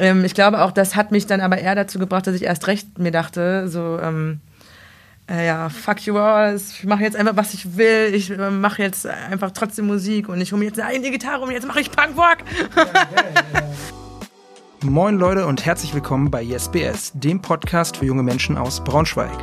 ähm, ich glaube auch, das hat mich dann aber eher dazu gebracht, dass ich erst recht mir dachte, so, ähm, äh, ja, fuck you all, ich mache jetzt einfach, was ich will, ich äh, mache jetzt einfach trotzdem Musik und ich hole mir jetzt eine Gitarre und jetzt mache ich Punkrock. Ja. Moin Leute und herzlich willkommen bei YesBS, dem Podcast für junge Menschen aus Braunschweig.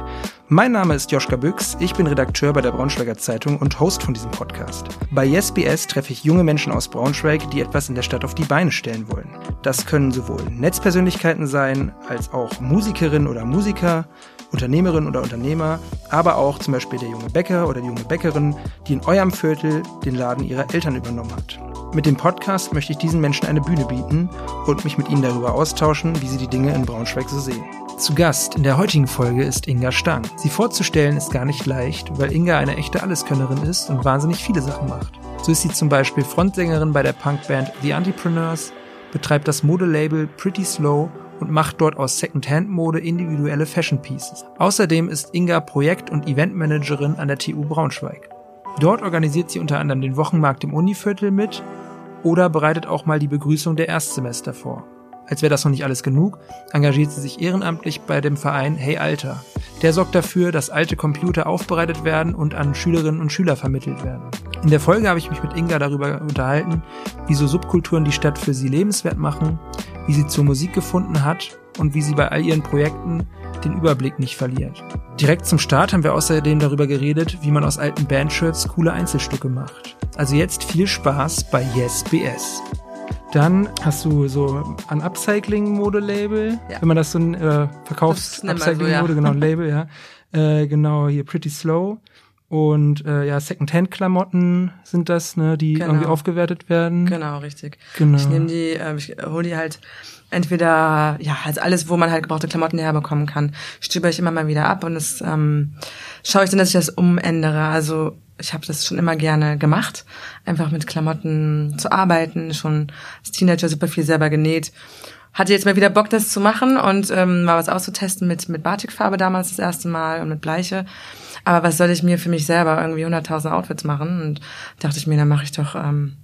Mein Name ist Joschka Büchs, ich bin Redakteur bei der Braunschweiger Zeitung und Host von diesem Podcast. Bei YesBS treffe ich junge Menschen aus Braunschweig, die etwas in der Stadt auf die Beine stellen wollen. Das können sowohl Netzpersönlichkeiten sein, als auch Musikerinnen oder Musiker, Unternehmerinnen oder Unternehmer, aber auch zum Beispiel der junge Bäcker oder die junge Bäckerin, die in eurem Viertel den Laden ihrer Eltern übernommen hat. Mit dem Podcast möchte ich diesen Menschen eine Bühne bieten und mich mit ihnen darüber austauschen, wie sie die Dinge in Braunschweig so sehen. Zu Gast in der heutigen Folge ist Inga Stang. Sie vorzustellen ist gar nicht leicht, weil Inga eine echte Alleskönnerin ist und wahnsinnig viele Sachen macht. So ist sie zum Beispiel Frontsängerin bei der Punkband The Entrepreneurs, betreibt das Modelabel Pretty Slow und macht dort aus Secondhand-Mode individuelle Fashion Pieces. Außerdem ist Inga Projekt- und Eventmanagerin an der TU Braunschweig. Dort organisiert sie unter anderem den Wochenmarkt im Univiertel mit oder bereitet auch mal die Begrüßung der Erstsemester vor. Als wäre das noch nicht alles genug, engagiert sie sich ehrenamtlich bei dem Verein Hey Alter. Der sorgt dafür, dass alte Computer aufbereitet werden und an Schülerinnen und Schüler vermittelt werden. In der Folge habe ich mich mit Inga darüber unterhalten, wieso Subkulturen die Stadt für sie lebenswert machen, wie sie zur Musik gefunden hat und wie sie bei all ihren Projekten den Überblick nicht verliert. Direkt zum Start haben wir außerdem darüber geredet, wie man aus alten Bandshirts coole Einzelstücke macht. Also jetzt viel Spaß bei Yes BS. Dann hast du so ein Upcycling-Mode-Label, ja. wenn man das so ein äh, verkaufs Upcycling-Mode, so, ja. genau, ein Label, ja. Äh, genau, hier Pretty Slow. Und äh, ja, Second-Hand-Klamotten sind das, ne, die genau. irgendwie aufgewertet werden. Genau, richtig. Genau. Ich nehme die, äh, ich hole die halt entweder, ja, also alles, wo man halt gebrauchte Klamotten herbekommen kann, stöber ich immer mal wieder ab und das ähm, schaue ich dann, dass ich das umändere. Also ich habe das schon immer gerne gemacht, einfach mit Klamotten zu arbeiten, schon als Teenager super viel selber genäht. Hatte jetzt mal wieder Bock, das zu machen und ähm, mal was auszutesten mit, mit Batikfarbe damals das erste Mal und mit Bleiche. Aber was soll ich mir für mich selber irgendwie 100.000 Outfits machen? Und dachte ich mir, dann mache ich doch ähm,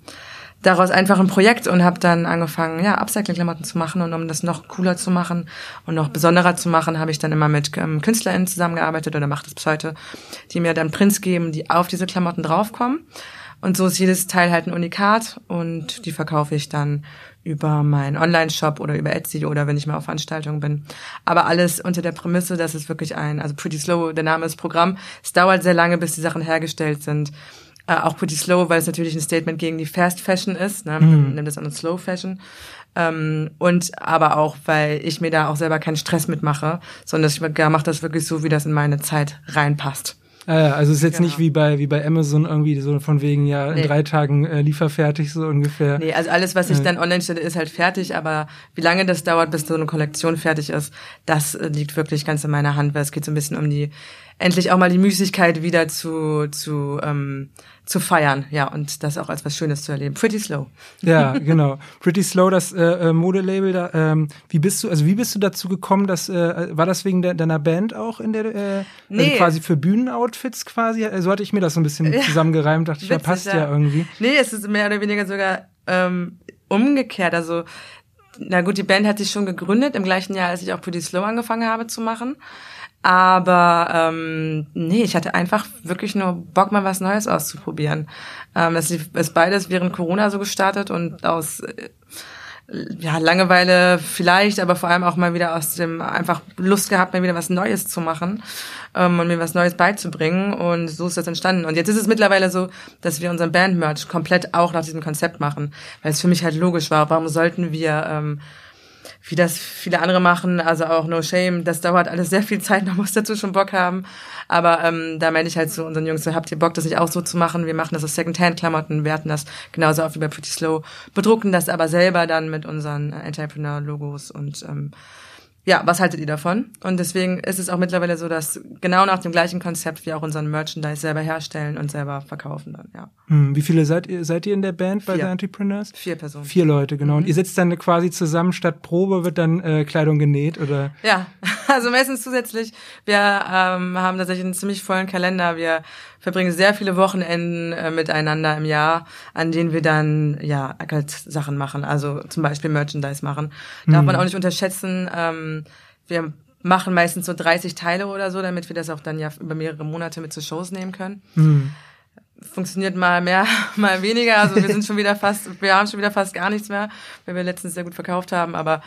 daraus einfach ein Projekt und habe dann angefangen, ja, Upcycling-Klamotten zu machen. Und um das noch cooler zu machen und noch besonderer zu machen, habe ich dann immer mit ähm, KünstlerInnen zusammengearbeitet oder mache das bis heute, die mir dann Prints geben, die auf diese Klamotten draufkommen. Und so ist jedes Teil halt ein Unikat und die verkaufe ich dann über meinen Online-Shop oder über Etsy oder wenn ich mal auf Veranstaltungen bin. Aber alles unter der Prämisse, dass es wirklich ein, also Pretty Slow, der Name ist Programm. Es dauert sehr lange, bis die Sachen hergestellt sind. Äh, auch Pretty Slow, weil es natürlich ein Statement gegen die Fast Fashion ist. Ne? Mhm. Nimmt es an Slow Fashion. Ähm, und aber auch, weil ich mir da auch selber keinen Stress mitmache, sondern ich mache das wirklich so, wie das in meine Zeit reinpasst. Ah, also es ist jetzt genau. nicht wie bei wie bei Amazon irgendwie so von wegen ja in nee. drei Tagen äh, lieferfertig so ungefähr. Nee, also alles, was ich dann online stelle, ist halt fertig, aber wie lange das dauert, bis so eine Kollektion fertig ist, das äh, liegt wirklich ganz in meiner Hand, weil es geht so ein bisschen um die endlich auch mal die Müßigkeit wieder zu, zu, ähm, zu feiern, ja, und das auch als was Schönes zu erleben. Pretty Slow. Ja, genau. Pretty Slow, das äh, äh, Modelabel da. Ähm, wie bist du, also wie bist du dazu gekommen, dass äh, war das wegen de deiner Band auch in der, äh, also nee. also quasi für Bühnenoutfits quasi? So hatte ich mir das so ein bisschen ja. zusammengereimt, dachte ich, Witzig, ja, passt ja. ja irgendwie. Nee, es ist mehr oder weniger sogar ähm, umgekehrt. Also na gut, die Band hat sich schon gegründet im gleichen Jahr, als ich auch Pretty Slow angefangen habe zu machen. Aber ähm, nee, ich hatte einfach wirklich nur Bock, mal was Neues auszuprobieren. Ähm, es ist beides während Corona so gestartet und aus äh, ja, Langeweile vielleicht, aber vor allem auch mal wieder aus dem einfach Lust gehabt, mal wieder was Neues zu machen ähm, und mir was Neues beizubringen. Und so ist das entstanden. Und jetzt ist es mittlerweile so, dass wir unseren Band-Merch komplett auch nach diesem Konzept machen, weil es für mich halt logisch war. Warum sollten wir ähm, wie das viele andere machen, also auch No Shame, das dauert alles sehr viel Zeit, man muss dazu schon Bock haben. Aber ähm, da meine ich halt zu unseren Jungs, so, habt ihr Bock, das nicht auch so zu machen? Wir machen das aus Second-Hand-Klamotten, werten das genauso auf wie bei Pretty Slow, bedrucken das aber selber dann mit unseren Entrepreneur-Logos und ähm, ja, was haltet ihr davon? Und deswegen ist es auch mittlerweile so, dass genau nach dem gleichen Konzept wir auch unseren Merchandise selber herstellen und selber verkaufen dann, ja. Hm, wie viele seid ihr, seid ihr in der Band bei Vier. The Entrepreneurs? Vier Personen. Vier Leute, genau. Mhm. Und ihr sitzt dann quasi zusammen, statt Probe wird dann äh, Kleidung genäht, oder? Ja, Also meistens zusätzlich. Wir ähm, haben tatsächlich einen ziemlich vollen Kalender. Wir verbringen sehr viele Wochenenden äh, miteinander im Jahr, an denen wir dann ja halt Sachen machen. Also zum Beispiel Merchandise machen. Darf mhm. man auch nicht unterschätzen. Ähm, wir machen meistens so 30 Teile oder so, damit wir das auch dann ja über mehrere Monate mit zu Shows nehmen können. Mhm funktioniert mal mehr, mal weniger. Also wir sind schon wieder fast, wir haben schon wieder fast gar nichts mehr, weil wir letztens sehr gut verkauft haben. Aber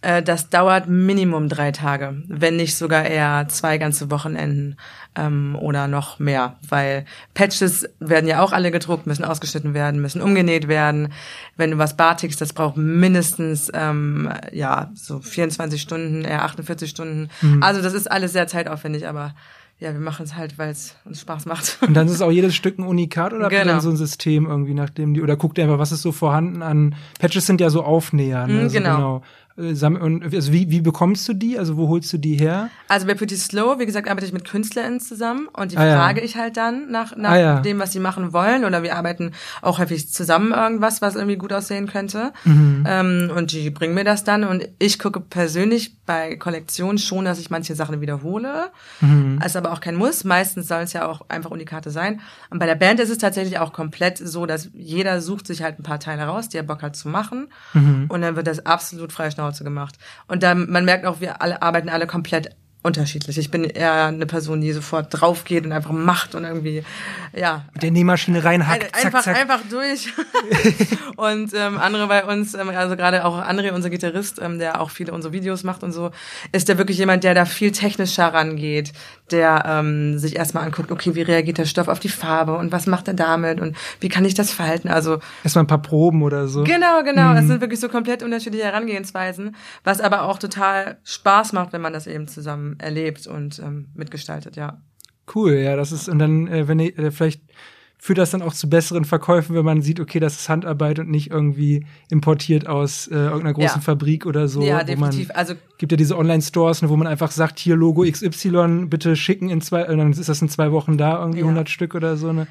äh, das dauert Minimum drei Tage, wenn nicht sogar eher zwei ganze Wochenenden ähm, oder noch mehr, weil Patches werden ja auch alle gedruckt, müssen ausgeschnitten werden, müssen umgenäht werden. Wenn du was batikst, das braucht mindestens ähm, ja so 24 Stunden, eher 48 Stunden. Mhm. Also das ist alles sehr zeitaufwendig, aber ja, wir machen es halt, weil es uns Spaß macht. Und dann ist auch jedes Stück ein Unikat oder genau. dann so ein System irgendwie, nachdem die, oder guckt ihr einfach, was ist so vorhanden an, Patches sind ja so Aufnäher. Ne? Mm, also genau. genau. Äh, und also wie, wie bekommst du die? Also wo holst du die her? Also bei Pretty Slow, wie gesagt, arbeite ich mit KünstlerInnen zusammen und die ah, frage ja. ich halt dann nach, nach ah, ja. dem, was sie machen wollen. Oder wir arbeiten auch häufig zusammen irgendwas, was irgendwie gut aussehen könnte. Mhm. Ähm, und die bringen mir das dann. Und ich gucke persönlich bei Kollektionen schon, dass ich manche Sachen wiederhole. Mhm. Ist aber auch kein Muss. Meistens soll es ja auch einfach Unikate sein. Und bei der Band ist es tatsächlich auch komplett so, dass jeder sucht sich halt ein paar Teile raus, die er Bock hat zu machen. Mhm. Und dann wird das absolut frei Schnauze gemacht. Und dann, man merkt auch, wir alle arbeiten alle komplett unterschiedlich. Ich bin eher eine Person, die sofort drauf geht und einfach macht und irgendwie, ja. Mit der Nähmaschine reinhackt. Ein, einfach, zack, zack. einfach durch. und ähm, andere bei uns, ähm, also gerade auch André, unser Gitarrist, ähm, der auch viele unsere Videos macht und so, ist der wirklich jemand, der da viel technischer rangeht, der ähm, sich erstmal anguckt, okay, wie reagiert der Stoff auf die Farbe und was macht er damit und wie kann ich das verhalten? Also erstmal ein paar Proben oder so. Genau, genau. Es mhm. sind wirklich so komplett unterschiedliche Herangehensweisen, was aber auch total Spaß macht, wenn man das eben zusammen erlebt und ähm, mitgestaltet, ja. Cool, ja, das ist, und dann, äh, wenn ich, äh, vielleicht führt das dann auch zu besseren Verkäufen, wenn man sieht, okay, das ist Handarbeit und nicht irgendwie importiert aus äh, irgendeiner großen ja. Fabrik oder so. Ja, definitiv. Man, also gibt ja diese Online-Stores, wo man einfach sagt, hier Logo XY, bitte schicken in zwei, dann ist das in zwei Wochen da, irgendwie ja. 100 Stück oder so. Ne?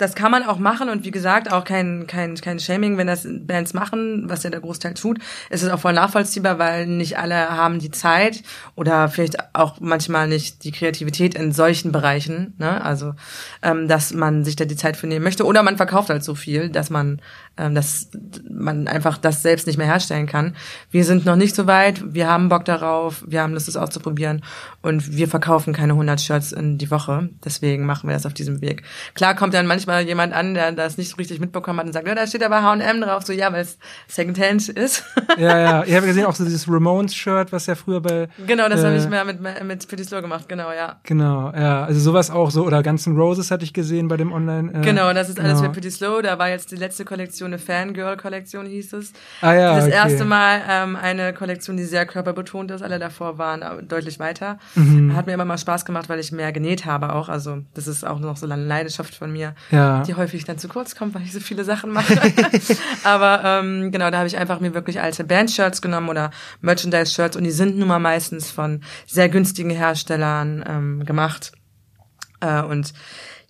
Das kann man auch machen und wie gesagt auch kein kein kein Shaming, wenn das Bands machen, was ja der Großteil tut, ist es auch voll nachvollziehbar, weil nicht alle haben die Zeit oder vielleicht auch manchmal nicht die Kreativität in solchen Bereichen, ne? Also ähm, dass man sich da die Zeit für nehmen möchte oder man verkauft halt so viel, dass man dass man einfach das selbst nicht mehr herstellen kann. Wir sind noch nicht so weit, wir haben Bock darauf, wir haben Lust, es auszuprobieren und wir verkaufen keine 100 Shirts in die Woche. Deswegen machen wir das auf diesem Weg. Klar kommt dann manchmal jemand an, der das nicht so richtig mitbekommen hat und sagt, ja, da steht aber H&M drauf. So, ja, weil es Secondhand ist. ja, ja. Ich habe gesehen auch so dieses Ramones-Shirt, was ja früher bei... Genau, das äh, habe ich mehr mit, mit Pretty Slow gemacht, genau, ja. Genau, ja. Also sowas auch so. Oder Guns N' Roses hatte ich gesehen bei dem Online... Äh, genau, das ist alles genau. für Pretty Slow. Da war jetzt die letzte Kollektion eine Fangirl-Kollektion, hieß es. Ah ja, Das okay. erste Mal ähm, eine Kollektion, die sehr körperbetont ist. Alle davor waren deutlich weiter. Mhm. Hat mir immer mal Spaß gemacht, weil ich mehr genäht habe auch. Also das ist auch noch so eine Leidenschaft von mir, ja. die häufig dann zu kurz kommt, weil ich so viele Sachen mache. Aber ähm, genau, da habe ich einfach mir wirklich alte Band-Shirts genommen oder Merchandise-Shirts und die sind nun mal meistens von sehr günstigen Herstellern ähm, gemacht. Äh, und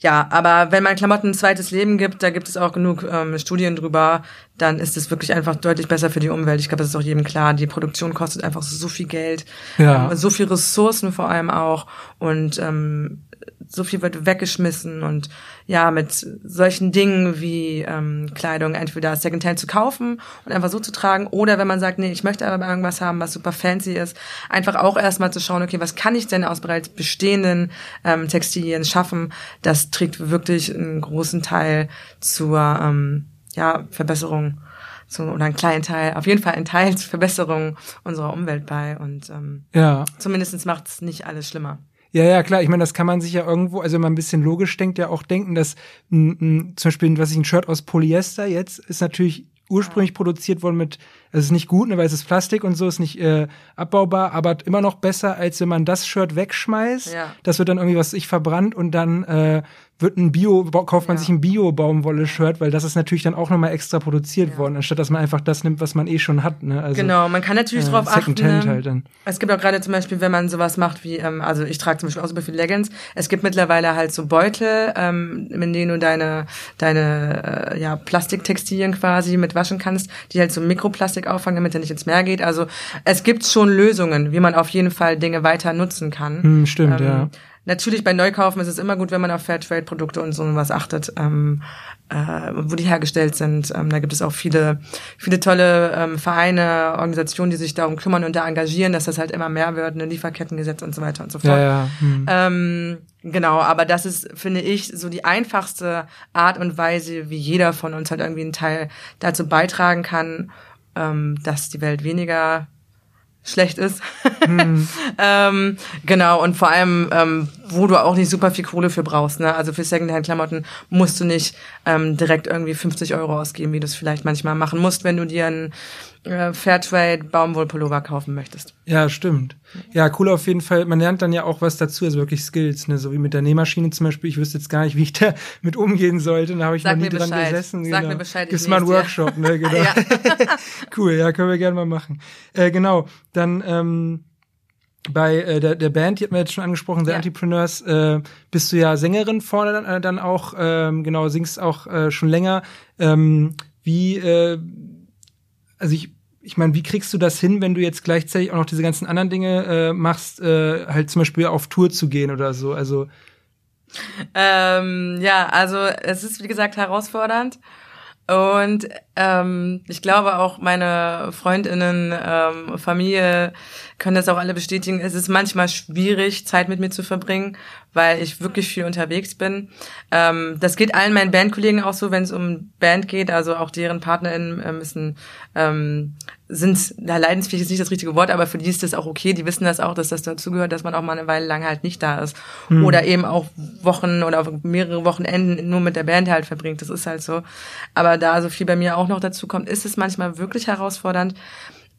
ja, aber wenn man Klamotten ein zweites Leben gibt, da gibt es auch genug ähm, Studien drüber, dann ist es wirklich einfach deutlich besser für die Umwelt. Ich glaube, das ist auch jedem klar. Die Produktion kostet einfach so viel Geld, ja. ähm, so viel Ressourcen vor allem auch und ähm, so viel wird weggeschmissen und ja, mit solchen Dingen wie ähm, Kleidung entweder Secondhand zu kaufen und einfach so zu tragen oder wenn man sagt, nee, ich möchte aber irgendwas haben, was super fancy ist, einfach auch erstmal zu schauen, okay, was kann ich denn aus bereits bestehenden ähm, Textilien schaffen? Das trägt wirklich einen großen Teil zur ähm, ja, Verbesserung so, oder einen kleinen Teil, auf jeden Fall einen Teil zur Verbesserung unserer Umwelt bei und ähm, ja. zumindest macht es nicht alles schlimmer. Ja, ja, klar. Ich meine, das kann man sich ja irgendwo, also wenn man ein bisschen logisch denkt, ja auch denken, dass m, m, zum Beispiel, was ich ein Shirt aus Polyester jetzt ist natürlich ursprünglich produziert worden mit, es ist nicht gut, ne, weil es ist Plastik und so, ist nicht äh, abbaubar, aber immer noch besser, als wenn man das Shirt wegschmeißt. Ja. Das wird dann irgendwie, was ich verbrannt und dann äh, wird ein Bio, kauft man ja. sich ein Bio-Baumwolle-Shirt, weil das ist natürlich dann auch nochmal extra produziert ja. worden, anstatt dass man einfach das nimmt, was man eh schon hat. Ne? Also, genau, man kann natürlich äh, drauf achten. Ne? Halt dann. Es gibt auch gerade zum Beispiel, wenn man sowas macht wie, ähm, also ich trage zum Beispiel auch super viele Leggings, es gibt mittlerweile halt so Beutel, ähm, in denen du deine, deine äh, ja, Plastiktextilien quasi mit waschen kannst, die halt so Mikroplastik auffangen, damit er nicht ins Meer geht. Also es gibt schon Lösungen, wie man auf jeden Fall Dinge weiter nutzen kann. Hm, stimmt, ähm, ja Natürlich bei Neukaufen ist es immer gut, wenn man auf Fairtrade-Produkte und so was achtet, ähm, äh, wo die hergestellt sind. Ähm, da gibt es auch viele, viele tolle ähm, Vereine, Organisationen, die sich darum kümmern und da engagieren, dass das halt immer mehr wird, eine Lieferkettengesetz und so weiter und so fort. Ja, ja. Hm. Ähm, genau, aber das ist, finde ich, so die einfachste Art und Weise, wie jeder von uns halt irgendwie einen Teil dazu beitragen kann, ähm, dass die Welt weniger schlecht ist. Hm. ähm, genau, und vor allem, ähm, wo du auch nicht super viel Kohle für brauchst. Ne? Also für Secondhand-Klamotten musst du nicht ähm, direkt irgendwie 50 Euro ausgeben, wie du es vielleicht manchmal machen musst, wenn du dir einen äh, Fairtrade Baumwollpullover kaufen möchtest. Ja, stimmt. Ja, cool auf jeden Fall. Man lernt dann ja auch was dazu, also wirklich Skills, ne? so wie mit der Nähmaschine zum Beispiel. Ich wüsste jetzt gar nicht, wie ich da mit umgehen sollte. Da habe ich Sag noch nie dran gesessen. Sag genau. mir Bescheid. Gibt's mal einen Workshop, ne? Genau. ja. cool, ja, können wir gerne mal machen. Äh, genau, dann ähm, bei äh, der, der Band, die hat man jetzt schon angesprochen, The ja. Entrepreneurs, äh, bist du ja Sängerin vorne dann, äh, dann auch, ähm, genau, singst auch äh, schon länger. Ähm, wie, äh, also ich, ich meine, wie kriegst du das hin, wenn du jetzt gleichzeitig auch noch diese ganzen anderen Dinge äh, machst, äh, halt zum Beispiel auf Tour zu gehen oder so? Also ähm, ja, also es ist wie gesagt herausfordernd. Und ähm, ich glaube auch meine Freundinnen, ähm, Familie können das auch alle bestätigen. Es ist manchmal schwierig, Zeit mit mir zu verbringen, weil ich wirklich viel unterwegs bin. Ähm, das geht allen meinen Bandkollegen auch so, wenn es um Band geht. Also auch deren PartnerInnen äh, müssen ähm, sind, da leidensfähig ist nicht das richtige Wort, aber für die ist das auch okay. Die wissen das auch, dass das dazugehört, dass man auch mal eine Weile lang halt nicht da ist. Mhm. Oder eben auch Wochen oder mehrere Wochenenden nur mit der Band halt verbringt. Das ist halt so. Aber da so viel bei mir auch noch dazu kommt, ist es manchmal wirklich herausfordernd.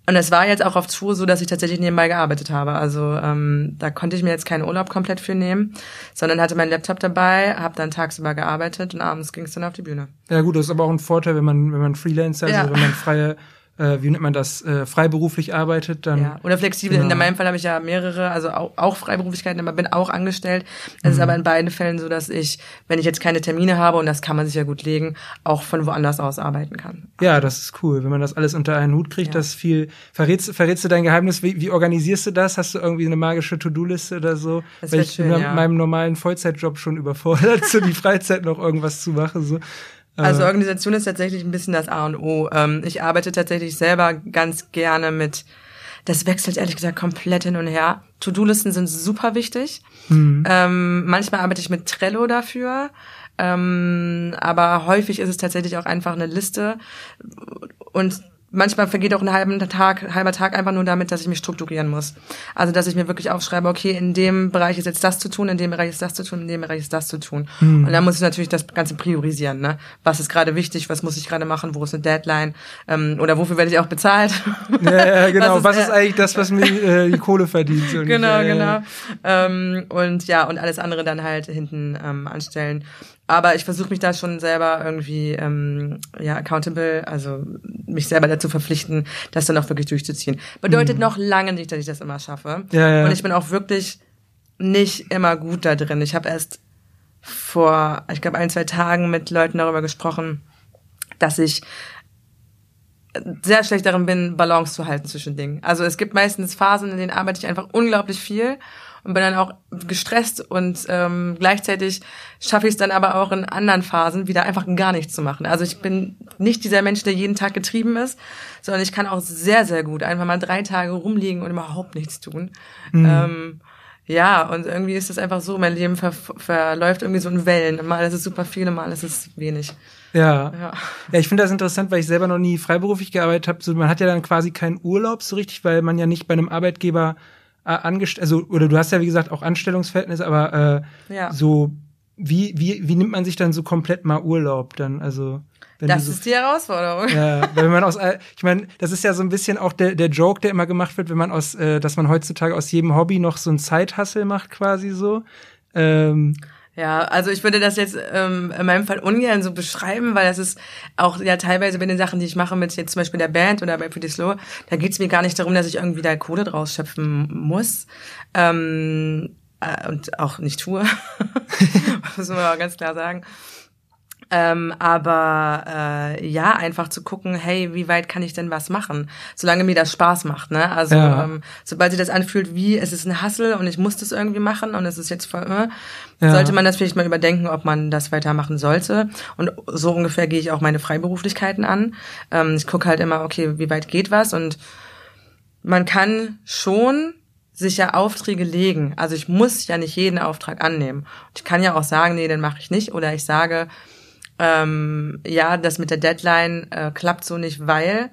Und es war jetzt auch auf Tour so, dass ich tatsächlich nebenbei gearbeitet habe. Also ähm, da konnte ich mir jetzt keinen Urlaub komplett für nehmen, sondern hatte meinen Laptop dabei, habe dann tagsüber gearbeitet und abends ging es dann auf die Bühne. Ja gut, das ist aber auch ein Vorteil, wenn man wenn man Freelancer, also ja. wenn man freie wie nennt man das, äh, freiberuflich arbeitet, dann. Ja, oder flexibel. Genau. In meinem Fall habe ich ja mehrere, also auch, auch Freiberuflichkeiten, aber bin auch angestellt. Es mhm. ist aber in beiden Fällen so, dass ich, wenn ich jetzt keine Termine habe, und das kann man sich ja gut legen, auch von woanders aus arbeiten kann. Ja, das ist cool, wenn man das alles unter einen Hut kriegt, ja. das viel. Verrätst, verrätst du dein Geheimnis? Wie, wie organisierst du das? Hast du irgendwie eine magische To-Do-Liste oder so? Das Weil ich schön, bin ja. mit meinem normalen Vollzeitjob schon überfordert, so die Freizeit noch irgendwas zu machen. So. Also. Organisation ist tatsächlich ein bisschen das A und O. Ähm, ich arbeite tatsächlich selber ganz gerne mit, das wechselt ehrlich gesagt komplett hin und her. To-Do-Listen sind super wichtig. Mhm. Ähm, manchmal arbeite ich mit Trello dafür. Ähm, aber häufig ist es tatsächlich auch einfach eine Liste. Und manchmal vergeht auch ein halber Tag, halber Tag einfach nur damit, dass ich mich strukturieren muss. Also, dass ich mir wirklich aufschreibe, okay, in dem Bereich ist jetzt das zu tun, in dem Bereich ist das zu tun, in dem Bereich ist das zu tun. Mhm. Und dann muss ich natürlich das Ganze priorisieren, ne? Was ist gerade wichtig, was muss ich gerade machen, wo ist eine Deadline, ähm, oder wofür werde ich auch bezahlt? Ja, ja genau. was, ist, was ist, eigentlich das, was mir äh, die Kohle verdient? genau, genau. Ähm, und ja, und alles andere dann halt hinten ähm, anstellen. Aber ich versuche mich da schon selber irgendwie ähm, ja accountable, also mich selber dazu verpflichten, das dann auch wirklich durchzuziehen. Bedeutet mhm. noch lange nicht, dass ich das immer schaffe. Ja, ja. Und ich bin auch wirklich nicht immer gut da drin. Ich habe erst vor, ich glaube, ein, zwei Tagen mit Leuten darüber gesprochen, dass ich sehr schlecht darin bin, Balance zu halten zwischen Dingen. Also es gibt meistens Phasen, in denen arbeite ich einfach unglaublich viel und bin dann auch gestresst und ähm, gleichzeitig schaffe ich es dann aber auch in anderen Phasen wieder einfach gar nichts zu machen. Also ich bin nicht dieser Mensch, der jeden Tag getrieben ist, sondern ich kann auch sehr, sehr gut einfach mal drei Tage rumliegen und überhaupt nichts tun. Mhm. Ähm, ja, und irgendwie ist es einfach so, mein Leben ver verläuft irgendwie so in Wellen. Mal ist es super viel, mal ist es wenig. Ja. Ja, ja ich finde das interessant, weil ich selber noch nie freiberuflich gearbeitet habe. So, man hat ja dann quasi keinen Urlaub so richtig, weil man ja nicht bei einem Arbeitgeber angestellt, also oder du hast ja wie gesagt auch Anstellungsverhältnisse, aber äh, ja. so wie wie wie nimmt man sich dann so komplett mal Urlaub dann? Also das so, ist die Herausforderung. Ja, weil man aus, ich meine, das ist ja so ein bisschen auch der, der Joke, der immer gemacht wird, wenn man aus, äh, dass man heutzutage aus jedem Hobby noch so ein Zeithassel macht, quasi so. Ähm, Ja, also ich würde das jetzt ähm, in meinem Fall ungern so beschreiben, weil das ist auch ja teilweise bei den Sachen, die ich mache mit jetzt zum Beispiel der Band oder bei Pretty Slow, da geht's mir gar nicht darum, dass ich irgendwie da Kohle draus schöpfen muss. Ähm, äh, und auch nicht tue. muss man aber ganz klar sagen. Ähm, aber äh, ja, einfach zu gucken, hey, wie weit kann ich denn was machen? Solange mir das Spaß macht, ne? Also ja. ähm, sobald sich das anfühlt, wie es ist ein Hassel und ich muss das irgendwie machen und es ist jetzt voll, äh, ja. sollte man das vielleicht mal überdenken, ob man das weitermachen sollte. Und so ungefähr gehe ich auch meine Freiberuflichkeiten an. Ähm, ich gucke halt immer, okay, wie weit geht was und man kann schon sich ja Aufträge legen. Also ich muss ja nicht jeden Auftrag annehmen. Ich kann ja auch sagen, nee, den mache ich nicht. Oder ich sage, ähm, ja, das mit der Deadline äh, klappt so nicht, weil.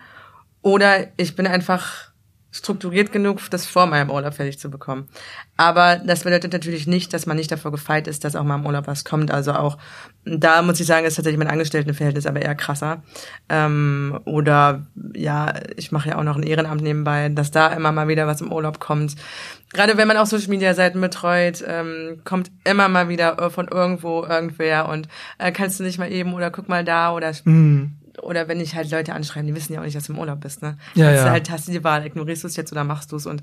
Oder ich bin einfach strukturiert genug, das vor meinem Urlaub fertig zu bekommen. Aber das bedeutet natürlich nicht, dass man nicht davor gefeit ist, dass auch mal im Urlaub was kommt. Also auch da muss ich sagen, ist tatsächlich mein Angestelltenverhältnis aber eher krasser. Ähm, oder ja, ich mache ja auch noch ein Ehrenamt nebenbei, dass da immer mal wieder was im Urlaub kommt. Gerade wenn man auch Social Media Seiten betreut, ähm, kommt immer mal wieder von irgendwo irgendwer und äh, kannst du nicht mal eben oder guck mal da oder mhm oder wenn ich halt Leute anschreiben, die wissen ja auch nicht, dass du im Urlaub bist, ne? Ja, ja. Du halt hast du die Wahl, ignorierst du es jetzt oder machst du es und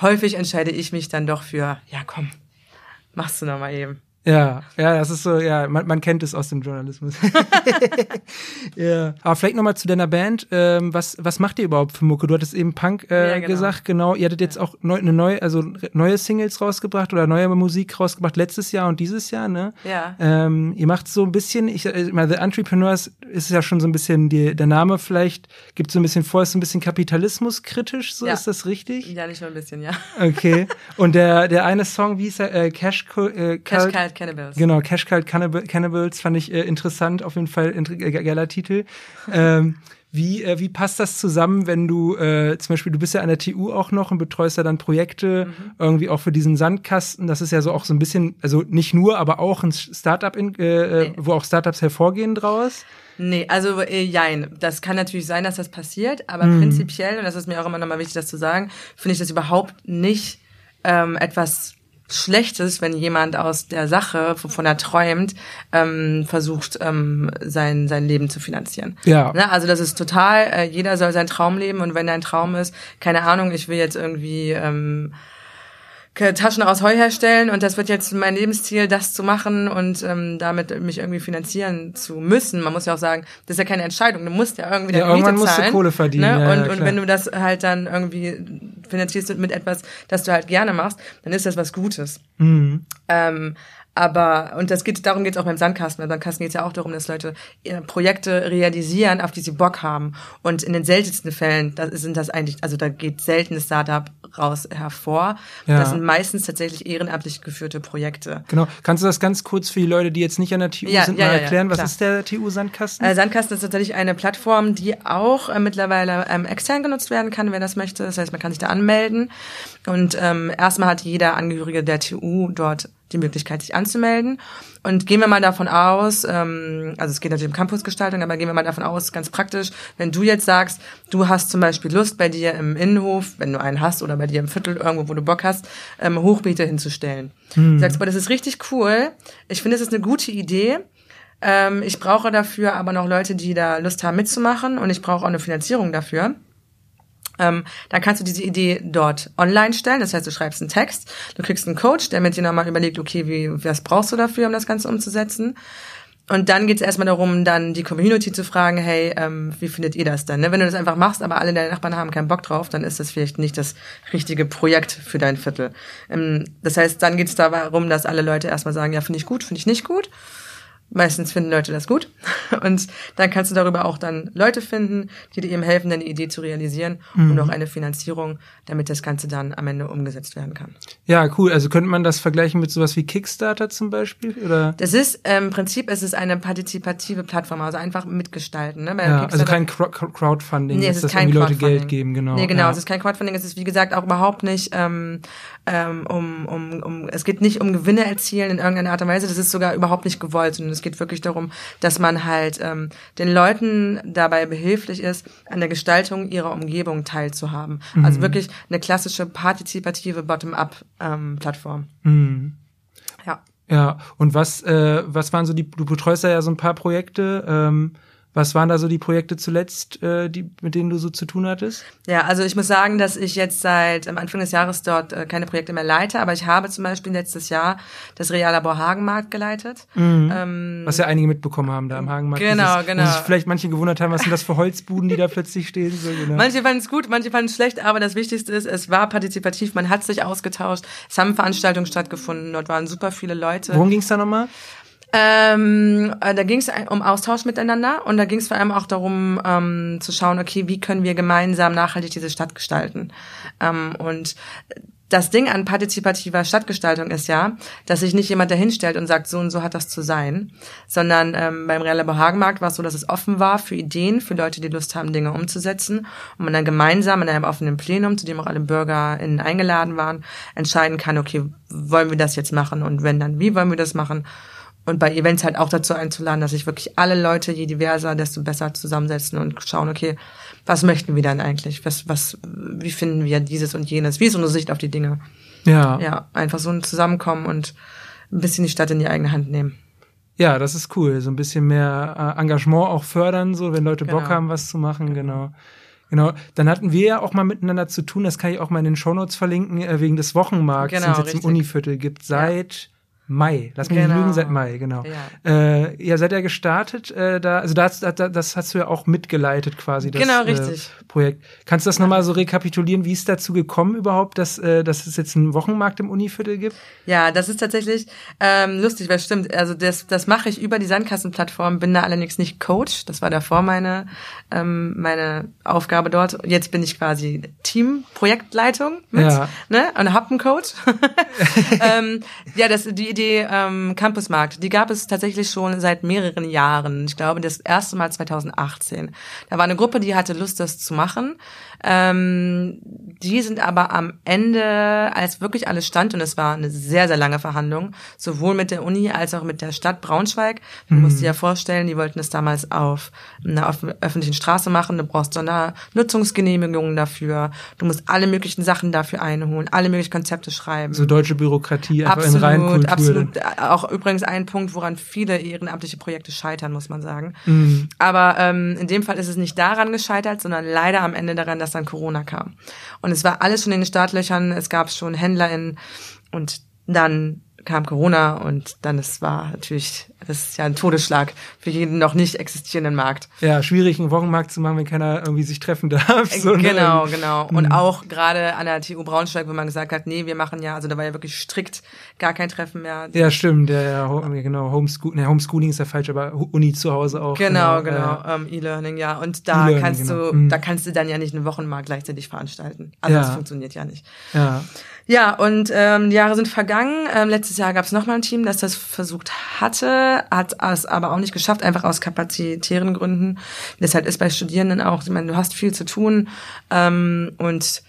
häufig entscheide ich mich dann doch für, ja komm, machst du noch mal eben. Ja, ja, das ist so, ja, man, man kennt es aus dem Journalismus. ja. Aber vielleicht nochmal zu deiner Band. Ähm, was, was macht ihr überhaupt für Mucke? Du hattest eben Punk äh, ja, genau. gesagt, genau. Ihr hattet jetzt auch neu, eine neue, also neue Singles rausgebracht oder neue Musik rausgebracht letztes Jahr und dieses Jahr, ne? Ja. Ähm, ihr macht so ein bisschen, ich äh, meine, The Entrepreneurs ist ja schon so ein bisschen, die, der Name vielleicht gibt so ein bisschen vor, ist so ein bisschen kapitalismuskritisch, so ja. ist das richtig? Ja, nicht nur ein bisschen, ja. Okay. Und der, der eine Song, wie ist er, äh, Cash, äh, Cash Cult Cannibals. Genau, Cash Cult Cannibals fand ich äh, interessant, auf jeden Fall äh, geiler Titel. ähm, wie, äh, wie passt das zusammen, wenn du äh, zum Beispiel, du bist ja an der TU auch noch und betreust ja dann Projekte mhm. irgendwie auch für diesen Sandkasten. Das ist ja so auch so ein bisschen, also nicht nur, aber auch ein Startup, in, äh, nee. wo auch Startups hervorgehen draus. Nee, also äh, jein. Das kann natürlich sein, dass das passiert, aber mhm. prinzipiell, und das ist mir auch immer nochmal wichtig, das zu sagen, finde ich das überhaupt nicht ähm, etwas Schlechtes, wenn jemand aus der Sache, wovon er träumt, ähm, versucht, ähm, sein, sein Leben zu finanzieren. Ja. Ne? Also das ist total, äh, jeder soll seinen Traum leben und wenn dein Traum ist, keine Ahnung, ich will jetzt irgendwie ähm, Taschen aus Heu herstellen und das wird jetzt mein Lebensziel, das zu machen und ähm, damit mich irgendwie finanzieren zu müssen. Man muss ja auch sagen, das ist ja keine Entscheidung. Du musst ja irgendwie ja, irgendwann Miete zahlen. Musst du Kohle verdienen. Ne? Ja, und, ja, und wenn du das halt dann irgendwie finanzierst mit etwas, das du halt gerne machst, dann ist das was Gutes. Mhm. Ähm, aber, und das geht, darum geht es auch beim Sandkasten. Beim Sandkasten geht es ja auch darum, dass Leute Projekte realisieren, auf die sie Bock haben. Und in den seltensten Fällen, da sind das eigentlich, also da geht selten das Startup raus hervor. Ja. Das sind meistens tatsächlich ehrenamtlich geführte Projekte. Genau. Kannst du das ganz kurz für die Leute, die jetzt nicht an der TU ja, sind, ja, mal erklären? Was ist der TU Sandkasten? Äh, Sandkasten ist tatsächlich eine Plattform, die auch äh, mittlerweile ähm, extern genutzt werden kann, wer das möchte. Das heißt, man kann sich da anmelden. Und ähm, erstmal hat jeder Angehörige der TU dort die Möglichkeit, sich anzumelden. Und gehen wir mal davon aus, ähm, also es geht natürlich um Campusgestaltung, aber gehen wir mal davon aus, ganz praktisch, wenn du jetzt sagst, du hast zum Beispiel Lust, bei dir im Innenhof, wenn du einen hast, oder bei dir im Viertel, irgendwo, wo du Bock hast, ähm, Hochbeete hinzustellen. Hm. Du sagst, aber das ist richtig cool, ich finde, es ist eine gute Idee, ähm, ich brauche dafür aber noch Leute, die da Lust haben mitzumachen und ich brauche auch eine Finanzierung dafür. Ähm, dann kannst du diese Idee dort online stellen. Das heißt, du schreibst einen Text, du kriegst einen Coach, der mit dir nochmal überlegt, okay, wie, was brauchst du dafür, um das Ganze umzusetzen? Und dann geht es erstmal darum, dann die Community zu fragen, hey, ähm, wie findet ihr das denn? Ne? Wenn du das einfach machst, aber alle deine Nachbarn haben keinen Bock drauf, dann ist das vielleicht nicht das richtige Projekt für dein Viertel. Ähm, das heißt, dann geht es darum, dass alle Leute erstmal sagen, ja, finde ich gut, finde ich nicht gut. Meistens finden Leute das gut. Und dann kannst du darüber auch dann Leute finden, die dir eben helfen, deine Idee zu realisieren mhm. und auch eine Finanzierung, damit das Ganze dann am Ende umgesetzt werden kann. Ja, cool. Also könnte man das vergleichen mit sowas wie Kickstarter zum Beispiel? Oder? Das ist ähm, im Prinzip, es ist eine partizipative Plattform, also einfach mitgestalten. Ne? Bei ja, also kein Crowdfunding, nee, es ist dass kein Leute Geld geben, genau. Nee, genau, ja. es ist kein Crowdfunding, es ist wie gesagt auch überhaupt nicht ähm, ähm, um, um, um, es geht nicht um Gewinne erzielen in irgendeiner Art und Weise, das ist sogar überhaupt nicht gewollt, sondern es geht wirklich darum, dass man halt ähm, den Leuten dabei behilflich ist, an der Gestaltung ihrer Umgebung teilzuhaben. Mhm. Also wirklich eine klassische partizipative Bottom-up-Plattform. Ähm, mhm. Ja. Ja, und was, äh, was waren so die, du betreust ja so ein paar Projekte, ähm, was waren da so die Projekte zuletzt, äh, die, mit denen du so zu tun hattest? Ja, also ich muss sagen, dass ich jetzt seit am Anfang des Jahres dort äh, keine Projekte mehr leite, aber ich habe zum Beispiel letztes Jahr das Reallabor Hagenmarkt geleitet. Mhm. Ähm, was ja einige mitbekommen haben da am Hagenmarkt. Genau, Dieses, genau. Und sich vielleicht manche gewundert haben, was sind das für Holzbuden, die da plötzlich stehen. So, genau. Manche fanden es gut, manche fanden es schlecht, aber das Wichtigste ist, es war partizipativ, man hat sich ausgetauscht, es haben Veranstaltungen stattgefunden, dort waren super viele Leute. Worum ging es da nochmal? Ähm, äh, da ging es um Austausch miteinander und da ging es vor allem auch darum ähm, zu schauen, okay, wie können wir gemeinsam nachhaltig diese Stadt gestalten. Ähm, und das Ding an partizipativer Stadtgestaltung ist ja, dass sich nicht jemand dahinstellt und sagt, so und so hat das zu sein, sondern ähm, beim Real Hagenmarkt war es so, dass es offen war für Ideen, für Leute, die Lust haben, Dinge umzusetzen und man dann gemeinsam in einem offenen Plenum, zu dem auch alle BürgerInnen eingeladen waren, entscheiden kann, okay, wollen wir das jetzt machen und wenn dann, wie wollen wir das machen und bei Events halt auch dazu einzuladen, dass sich wirklich alle Leute, je diverser, desto besser zusammensetzen und schauen, okay, was möchten wir dann eigentlich? Was, was, wie finden wir dieses und jenes? Wie ist unsere Sicht auf die Dinge? Ja. Ja, einfach so ein Zusammenkommen und ein bisschen die Stadt in die eigene Hand nehmen. Ja, das ist cool. So ein bisschen mehr äh, Engagement auch fördern, so wenn Leute genau. Bock haben, was zu machen, genau. Genau, dann hatten wir ja auch mal miteinander zu tun, das kann ich auch mal in den Shownotes verlinken, äh, wegen des Wochenmarkts, genau, den es jetzt richtig. im Univiertel gibt, seit ja Mai, lass mich genau. nicht lügen, seit Mai, genau. Ja, äh, ja seid ihr gestartet, äh, da, also das, das, das hast du ja auch mitgeleitet quasi, das genau, richtig. Äh, Projekt. Kannst du das ja. nochmal so rekapitulieren, wie es dazu gekommen überhaupt, dass, äh, dass es jetzt einen Wochenmarkt im Univiertel gibt? Ja, das ist tatsächlich ähm, lustig, weil stimmt, also das, das mache ich über die Sandkassenplattform, bin da allerdings nicht Coach, das war davor meine, ähm, meine Aufgabe dort. Jetzt bin ich quasi Team, Projektleitung mit, ja. ne, und hab einen Coach. ähm, ja, das, die Idee ähm, Campusmarkt, die gab es tatsächlich schon seit mehreren Jahren. Ich glaube, das erste Mal 2018. Da war eine Gruppe, die hatte Lust, das zu machen. Ähm, die sind aber am Ende, als wirklich alles stand, und es war eine sehr, sehr lange Verhandlung, sowohl mit der Uni als auch mit der Stadt Braunschweig. Du mhm. musst dir ja vorstellen, die wollten es damals auf einer öffentlichen Straße machen. Du brauchst so eine Nutzungsgenehmigung dafür. Du musst alle möglichen Sachen dafür einholen, alle möglichen Konzepte schreiben. So deutsche Bürokratie, einfach absolut, in Reinkultur. Absolut, auch übrigens ein Punkt, woran viele ehrenamtliche Projekte scheitern, muss man sagen. Mhm. Aber ähm, in dem Fall ist es nicht daran gescheitert, sondern leider am Ende daran, dass dann Corona kam. Und es war alles schon in den Startlöchern, es gab schon HändlerInnen und dann kam Corona und dann es war natürlich, das ist ja ein Todesschlag für jeden noch nicht existierenden Markt. Ja, schwierig einen Wochenmarkt zu machen, wenn keiner irgendwie sich treffen darf. So, ne? genau, genau. Und mhm. auch gerade an der TU Braunschweig, wo man gesagt hat, nee, wir machen ja, also da war ja wirklich strikt gar kein Treffen mehr. Ja, stimmt, ja, ja, genau, Homeschool, ne, Homeschooling ist ja falsch, aber Uni zu Hause auch. Genau, genau, genau ähm, E-Learning, ja. Und da e kannst genau. du, mhm. da kannst du dann ja nicht einen Wochenmarkt gleichzeitig veranstalten. Also ja. das funktioniert ja nicht. Ja. Ja, und ähm, die Jahre sind vergangen. Ähm, letztes Jahr gab es nochmal ein Team, das das versucht hatte, hat es aber auch nicht geschafft, einfach aus kapazitären Gründen. Das halt ist bei Studierenden auch. Ich meine, du hast viel zu tun. Ähm, und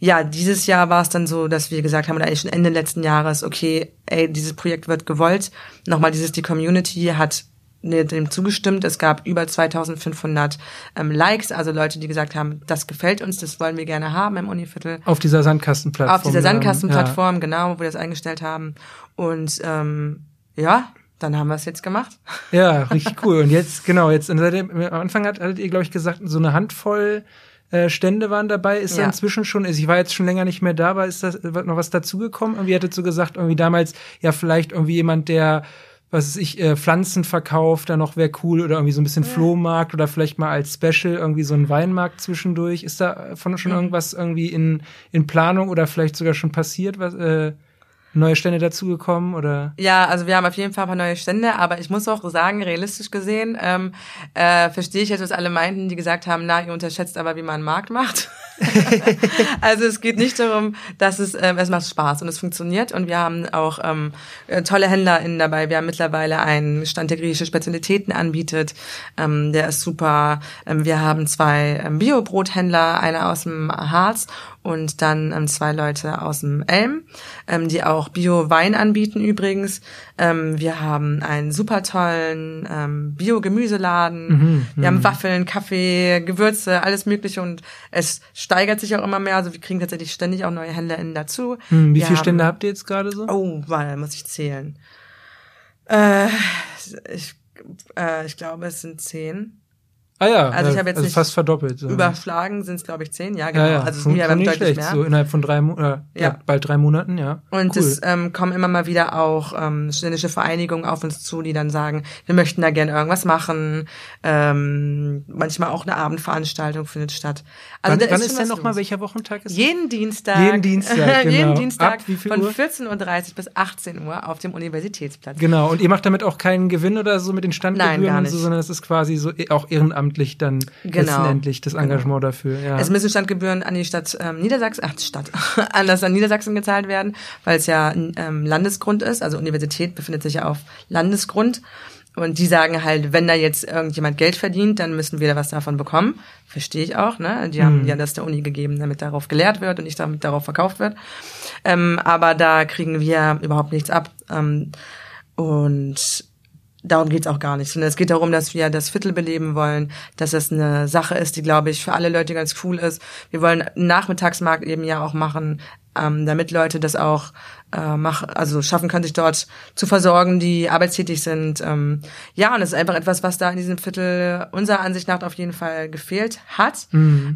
ja, dieses Jahr war es dann so, dass wir gesagt haben, oder eigentlich schon Ende letzten Jahres, okay, ey, dieses Projekt wird gewollt. Nochmal dieses, die Community hat dem zugestimmt. Es gab über 2500 ähm, Likes, also Leute, die gesagt haben, das gefällt uns, das wollen wir gerne haben im Univiertel. Auf dieser Sandkastenplattform. Auf dieser Sandkastenplattform, ja. genau, wo wir das eingestellt haben. Und ähm, ja, dann haben wir es jetzt gemacht. Ja, richtig cool. Und jetzt, genau, jetzt am Anfang hat, hattet ihr, glaube ich, gesagt, so eine Handvoll äh, Stände waren dabei. Ist ja. da inzwischen schon, ich war jetzt schon länger nicht mehr da, aber ist da noch was dazugekommen? Irgendwie hattet so gesagt, irgendwie damals, ja, vielleicht irgendwie jemand, der was weiß ich, äh, Pflanzen verkauft, da noch wäre cool oder irgendwie so ein bisschen ja. Flohmarkt oder vielleicht mal als Special irgendwie so ein Weinmarkt zwischendurch. Ist da von schon mhm. irgendwas irgendwie in, in Planung oder vielleicht sogar schon passiert, was, äh, neue Stände dazugekommen oder? Ja, also wir haben auf jeden Fall ein paar neue Stände, aber ich muss auch sagen, realistisch gesehen, ähm, äh, verstehe ich jetzt, was alle meinten, die gesagt haben, na, ihr unterschätzt aber, wie man einen Markt macht. also es geht nicht darum, dass es, ähm, es macht Spaß und es funktioniert und wir haben auch ähm, äh, tolle HändlerInnen dabei. Wir haben mittlerweile einen Stand, der griechische Spezialitäten anbietet. Ähm, der ist super. Ähm, wir haben zwei ähm, Bio-Brothändler, einer aus dem Harz und dann ähm, zwei Leute aus dem Elm, ähm, die auch Bio-Wein anbieten übrigens. Ähm, wir haben einen super tollen ähm, Bio-Gemüseladen. Mhm, wir haben mhm. Waffeln, Kaffee, Gewürze, alles mögliche und es steigert sich auch immer mehr. Also wir kriegen tatsächlich ständig auch neue HändlerInnen dazu. Mhm, wie wir viele haben, Stände habt ihr jetzt gerade so? Oh, weil muss ich zählen. Äh, ich, äh, ich glaube, es sind zehn. Ah ja, also ich habe jetzt also nicht fast verdoppelt. So. Überschlagen sind es, glaube ich, zehn, ja, genau. Ja, ja. Also es ja nicht deutlich schlecht, mehr. so innerhalb von drei Monaten, äh, ja. Ja. bald drei Monaten, ja. Und cool. es ähm, kommen immer mal wieder auch ähm, ständische Vereinigungen auf uns zu, die dann sagen, wir möchten da gerne irgendwas machen. Ähm, manchmal auch eine Abendveranstaltung findet statt. Also wann wann ist denn nochmal, welcher Wochentag ist? Jeden Dienstag. Jeden Dienstag, genau. jeden Dienstag Ab wie viel von Uhr? 14.30 Uhr bis 18 Uhr auf dem Universitätsplatz. Genau, und ihr macht damit auch keinen Gewinn oder so mit den Standgebühren Nein, gar und so, nicht. sondern es ist quasi so eh- auch ehrenamtlich dann Genau. letzten Endlich das Engagement dafür. Ja. Es müssen Standgebühren an die Stadt ähm, Niedersachsen, ach Stadt, an das an Niedersachsen gezahlt werden, weil es ja ähm, Landesgrund ist. Also Universität befindet sich ja auf Landesgrund. Und die sagen halt, wenn da jetzt irgendjemand Geld verdient, dann müssen wir da was davon bekommen. Verstehe ich auch, ne? Die haben ja das der Uni gegeben, damit darauf gelehrt wird und nicht damit darauf verkauft wird. Ähm, aber da kriegen wir überhaupt nichts ab. Ähm, und darum geht's auch gar nicht, sondern es geht darum, dass wir das Viertel beleben wollen, dass das eine Sache ist, die, glaube ich, für alle Leute ganz cool ist. Wir wollen einen Nachmittagsmarkt eben ja auch machen, ähm, damit Leute das auch äh, machen, also schaffen können, sich dort zu versorgen, die arbeitstätig sind. Ähm, ja, und es ist einfach etwas, was da in diesem Viertel unserer Ansicht nach auf jeden Fall gefehlt hat.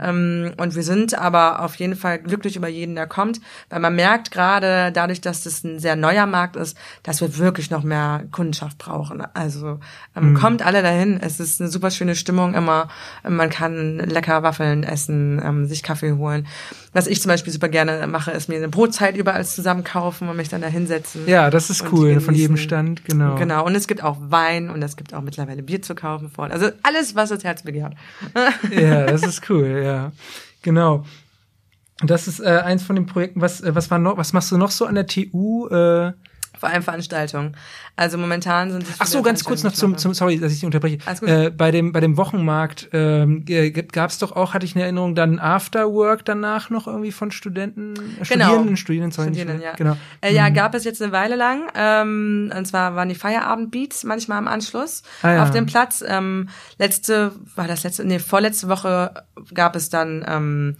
Ähm, und wir sind aber auf jeden Fall glücklich über jeden, der kommt, weil man merkt gerade dadurch, dass das ein sehr neuer Markt ist, dass wir wirklich noch mehr Kundenschaft brauchen. Also ähm, kommt alle dahin. Es ist eine super schöne Stimmung immer. Man kann lecker Waffeln essen, ähm, sich Kaffee holen. Was ich zum Beispiel super gerne mache, ist mir eine Brotzeit überall zusammen kaufen und mich dann da hinsetzen. ja, das ist cool, genießen. von jedem Stand, genau. Genau, und es gibt auch Wein und es gibt auch mittlerweile Bier zu kaufen vor. Also alles, was das Herz begehrt. Ja, das ist cool, ja. Genau. Das ist äh, eins von den Projekten, was, äh, was war noch, was machst du noch so an der TU? Äh, Vor allem Veranstaltungen. Also momentan sind es Ach so, ganz kurz noch zum, zum sorry, dass ich dich unterbreche. Äh, bei dem bei dem Wochenmarkt ähm, gab es doch auch, hatte ich eine Erinnerung, dann Afterwork danach noch irgendwie von Studenten, äh, Genau. Studierenden, Studierenden, sorry, Studierenden, ja. Genau. Äh, ja, gab es jetzt eine Weile lang. Ähm, und zwar waren die Feierabendbeats manchmal am Anschluss Ah, ja. auf dem Platz. Ähm, letzte, war das letzte, nee, vorletzte Woche gab es dann ähm,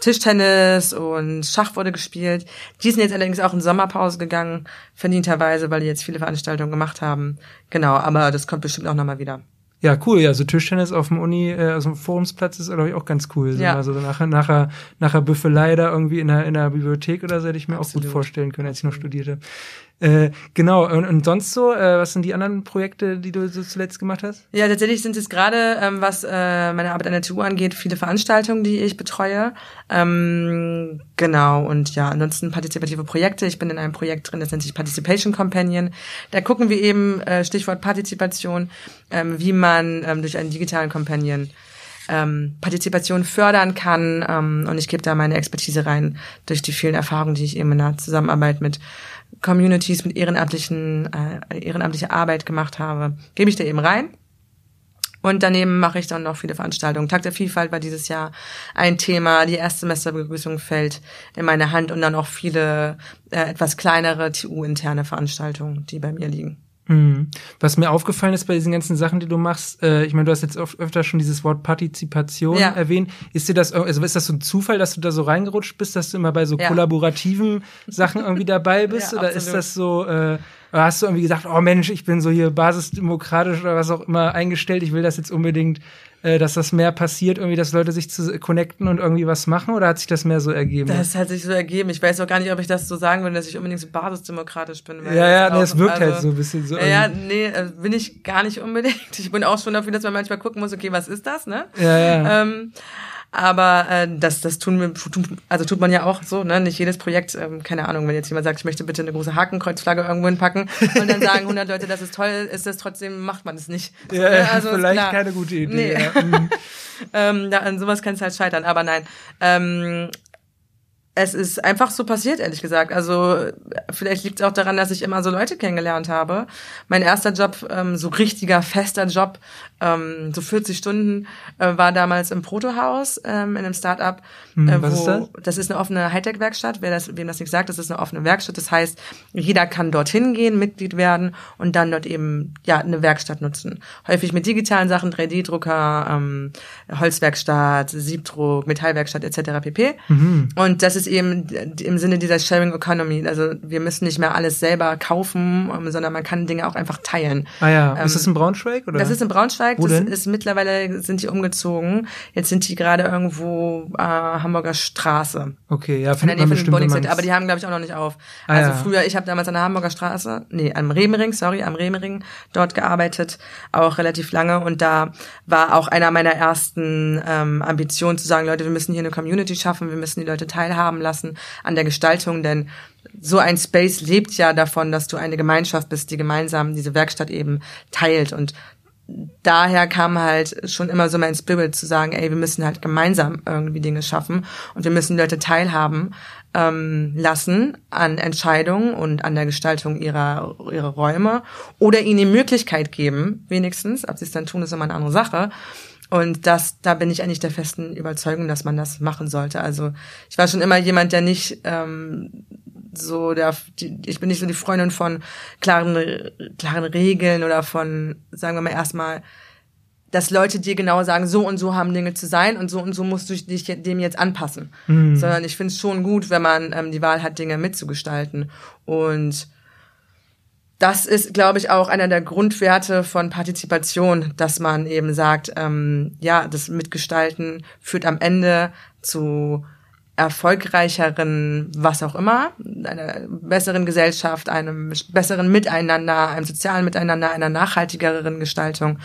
Tischtennis und Schach wurde gespielt. Die sind jetzt allerdings auch in Sommerpause gegangen, verdienterweise, weil die jetzt viele Veranstaltungen gemacht haben. Genau, aber das kommt bestimmt auch nochmal wieder. Ja, cool. Ja, so Tischtennis auf dem Uni, äh, auf dem Forumsplatz ist, glaube ich, auch ganz cool. So, Ja. Also nachher, nachher, nachher Büffelei da irgendwie in der, in der Bibliothek oder so hätte ich mir auch Absolut. gut vorstellen können, als ich noch studierte. Äh, genau. Und, und sonst so, äh, was sind die anderen Projekte, die du so zuletzt gemacht hast? Ja, tatsächlich sind es gerade, ähm, was äh, meine Arbeit an der TU angeht, viele Veranstaltungen, die ich betreue. Ähm, genau, und ja, ansonsten partizipative Projekte. Ich bin in einem Projekt drin, das nennt sich Participation Companion. Da gucken wir eben, äh, Stichwort Partizipation, ähm, wie man ähm, durch einen digitalen Companion ähm, Partizipation fördern kann. Ähm, und ich gebe da meine Expertise rein durch die vielen Erfahrungen, die ich eben in der Zusammenarbeit mit Communities, mit ehrenamtlichen, äh, ehrenamtliche Arbeit gemacht habe, gebe ich da eben rein. Und daneben mache ich dann noch viele Veranstaltungen. Tag der Vielfalt war dieses Jahr ein Thema. Die Erstsemesterbegrüßung fällt in meine Hand und dann auch viele äh, etwas kleinere TU-interne Veranstaltungen, die bei mir liegen. Mhm. Was mir aufgefallen ist bei diesen ganzen Sachen, die du machst, äh, ich meine, du hast jetzt oft, öfter schon dieses Wort Partizipation Ja. erwähnt. Ist dir das, also ist das so ein Zufall, dass du da so reingerutscht bist, dass du immer bei so Ja. kollaborativen Sachen irgendwie dabei bist? Ja, oder ist absolut. das so, äh, hast du irgendwie gesagt, oh Mensch, ich bin so hier basisdemokratisch oder was auch immer eingestellt, ich will das jetzt unbedingt, äh, dass das mehr passiert, irgendwie, dass Leute sich zu connecten und irgendwie was machen? Oder hat sich das mehr so ergeben? Das hat sich so ergeben. Ich weiß auch gar nicht, ob ich das so sagen würde, dass ich unbedingt so basisdemokratisch bin. weil ja, ja, das nee, wirkt also- halt so ein bisschen so. Ja, ja, nee, äh, bin ich gar nicht unbedingt. Ich bin auch schon dafür, dass man manchmal gucken muss, okay, was ist das, ne? Ja, ja. Ähm, aber äh, das, das tun wir, also tut man ja auch so, ne? Nicht jedes Projekt, ähm, keine Ahnung, wenn jetzt jemand sagt, ich möchte bitte eine große Hakenkreuzflagge irgendwo hinpacken und dann sagen 100 Leute, das ist toll, ist das trotzdem, macht man es nicht. So, ja, ne? Also, vielleicht klar. keine gute Idee. Nee. Ja. Mhm. Ähm, da, an sowas kann es halt scheitern, aber nein. Ähm, es ist einfach so passiert, ehrlich gesagt. Also vielleicht liegt es auch daran, dass ich immer so Leute kennengelernt habe. Mein erster Job, ähm, so richtiger, fester Job, ähm, so 40 Stunden, äh, war damals im Protohaus, ähm, in einem Start-up. Hm, äh, was ist das? Das ist eine offene Hightech-Werkstatt. Wer das, wem das nicht sagt, das ist eine offene Werkstatt. Das heißt, jeder kann dorthin gehen, Mitglied werden und dann dort eben ja eine Werkstatt nutzen. Häufig mit digitalen Sachen, 3D-Drucker, ähm, Holzwerkstatt, Siebdruck, Metallwerkstatt etc. pp. Mhm. Und das ist eben im Sinne dieser Sharing Economy. Also wir müssen nicht mehr alles selber kaufen, ähm, sondern man kann Dinge auch einfach teilen. Ah ja, ähm, ist das in Braunschweig? Oder? Das ist in Braunschweig. Wo das denn? ist mittlerweile sind die umgezogen. Jetzt sind die gerade irgendwo äh, Hamburger Straße. Okay, ja, findet man bestimmt, Aber die haben, glaube ich, auch noch nicht auf. Ah, also ja. früher, ich habe damals an der Hamburger Straße, nee, am Remering, sorry, am Remering dort gearbeitet, auch relativ lange. Und da war auch einer meiner ersten ähm, Ambitionen zu sagen, Leute, wir müssen hier eine Community schaffen, wir müssen die Leute teilhaben lassen an der Gestaltung, denn so ein Space lebt ja davon, dass du eine Gemeinschaft bist, die gemeinsam diese Werkstatt eben teilt. Und daher kam halt schon immer so mein Spirit zu sagen, ey, wir müssen halt gemeinsam irgendwie Dinge schaffen und wir müssen Leute teilhaben ähm, lassen an Entscheidungen und an der Gestaltung ihrer ihrer Räume oder ihnen die Möglichkeit geben, wenigstens, ob sie es dann tun, ist immer eine andere Sache, und das, da bin ich eigentlich der festen Überzeugung, dass man das machen sollte. Also ich war schon immer jemand, der nicht ähm, so der, die, ich bin nicht so die Freundin von klaren, klaren Regeln oder von, sagen wir mal erstmal, dass Leute dir genau sagen, so und so haben Dinge zu sein und so und so musst du dich dem jetzt anpassen. Mhm. Sondern ich finde es schon gut, wenn man ähm, die Wahl hat, Dinge mitzugestalten. Und das ist, glaube ich, auch einer der Grundwerte von Partizipation, dass man eben sagt, ähm, ja, das Mitgestalten führt am Ende zu erfolgreicheren, was auch immer, einer besseren Gesellschaft, einem besseren Miteinander, einem sozialen Miteinander, einer nachhaltigeren Gestaltung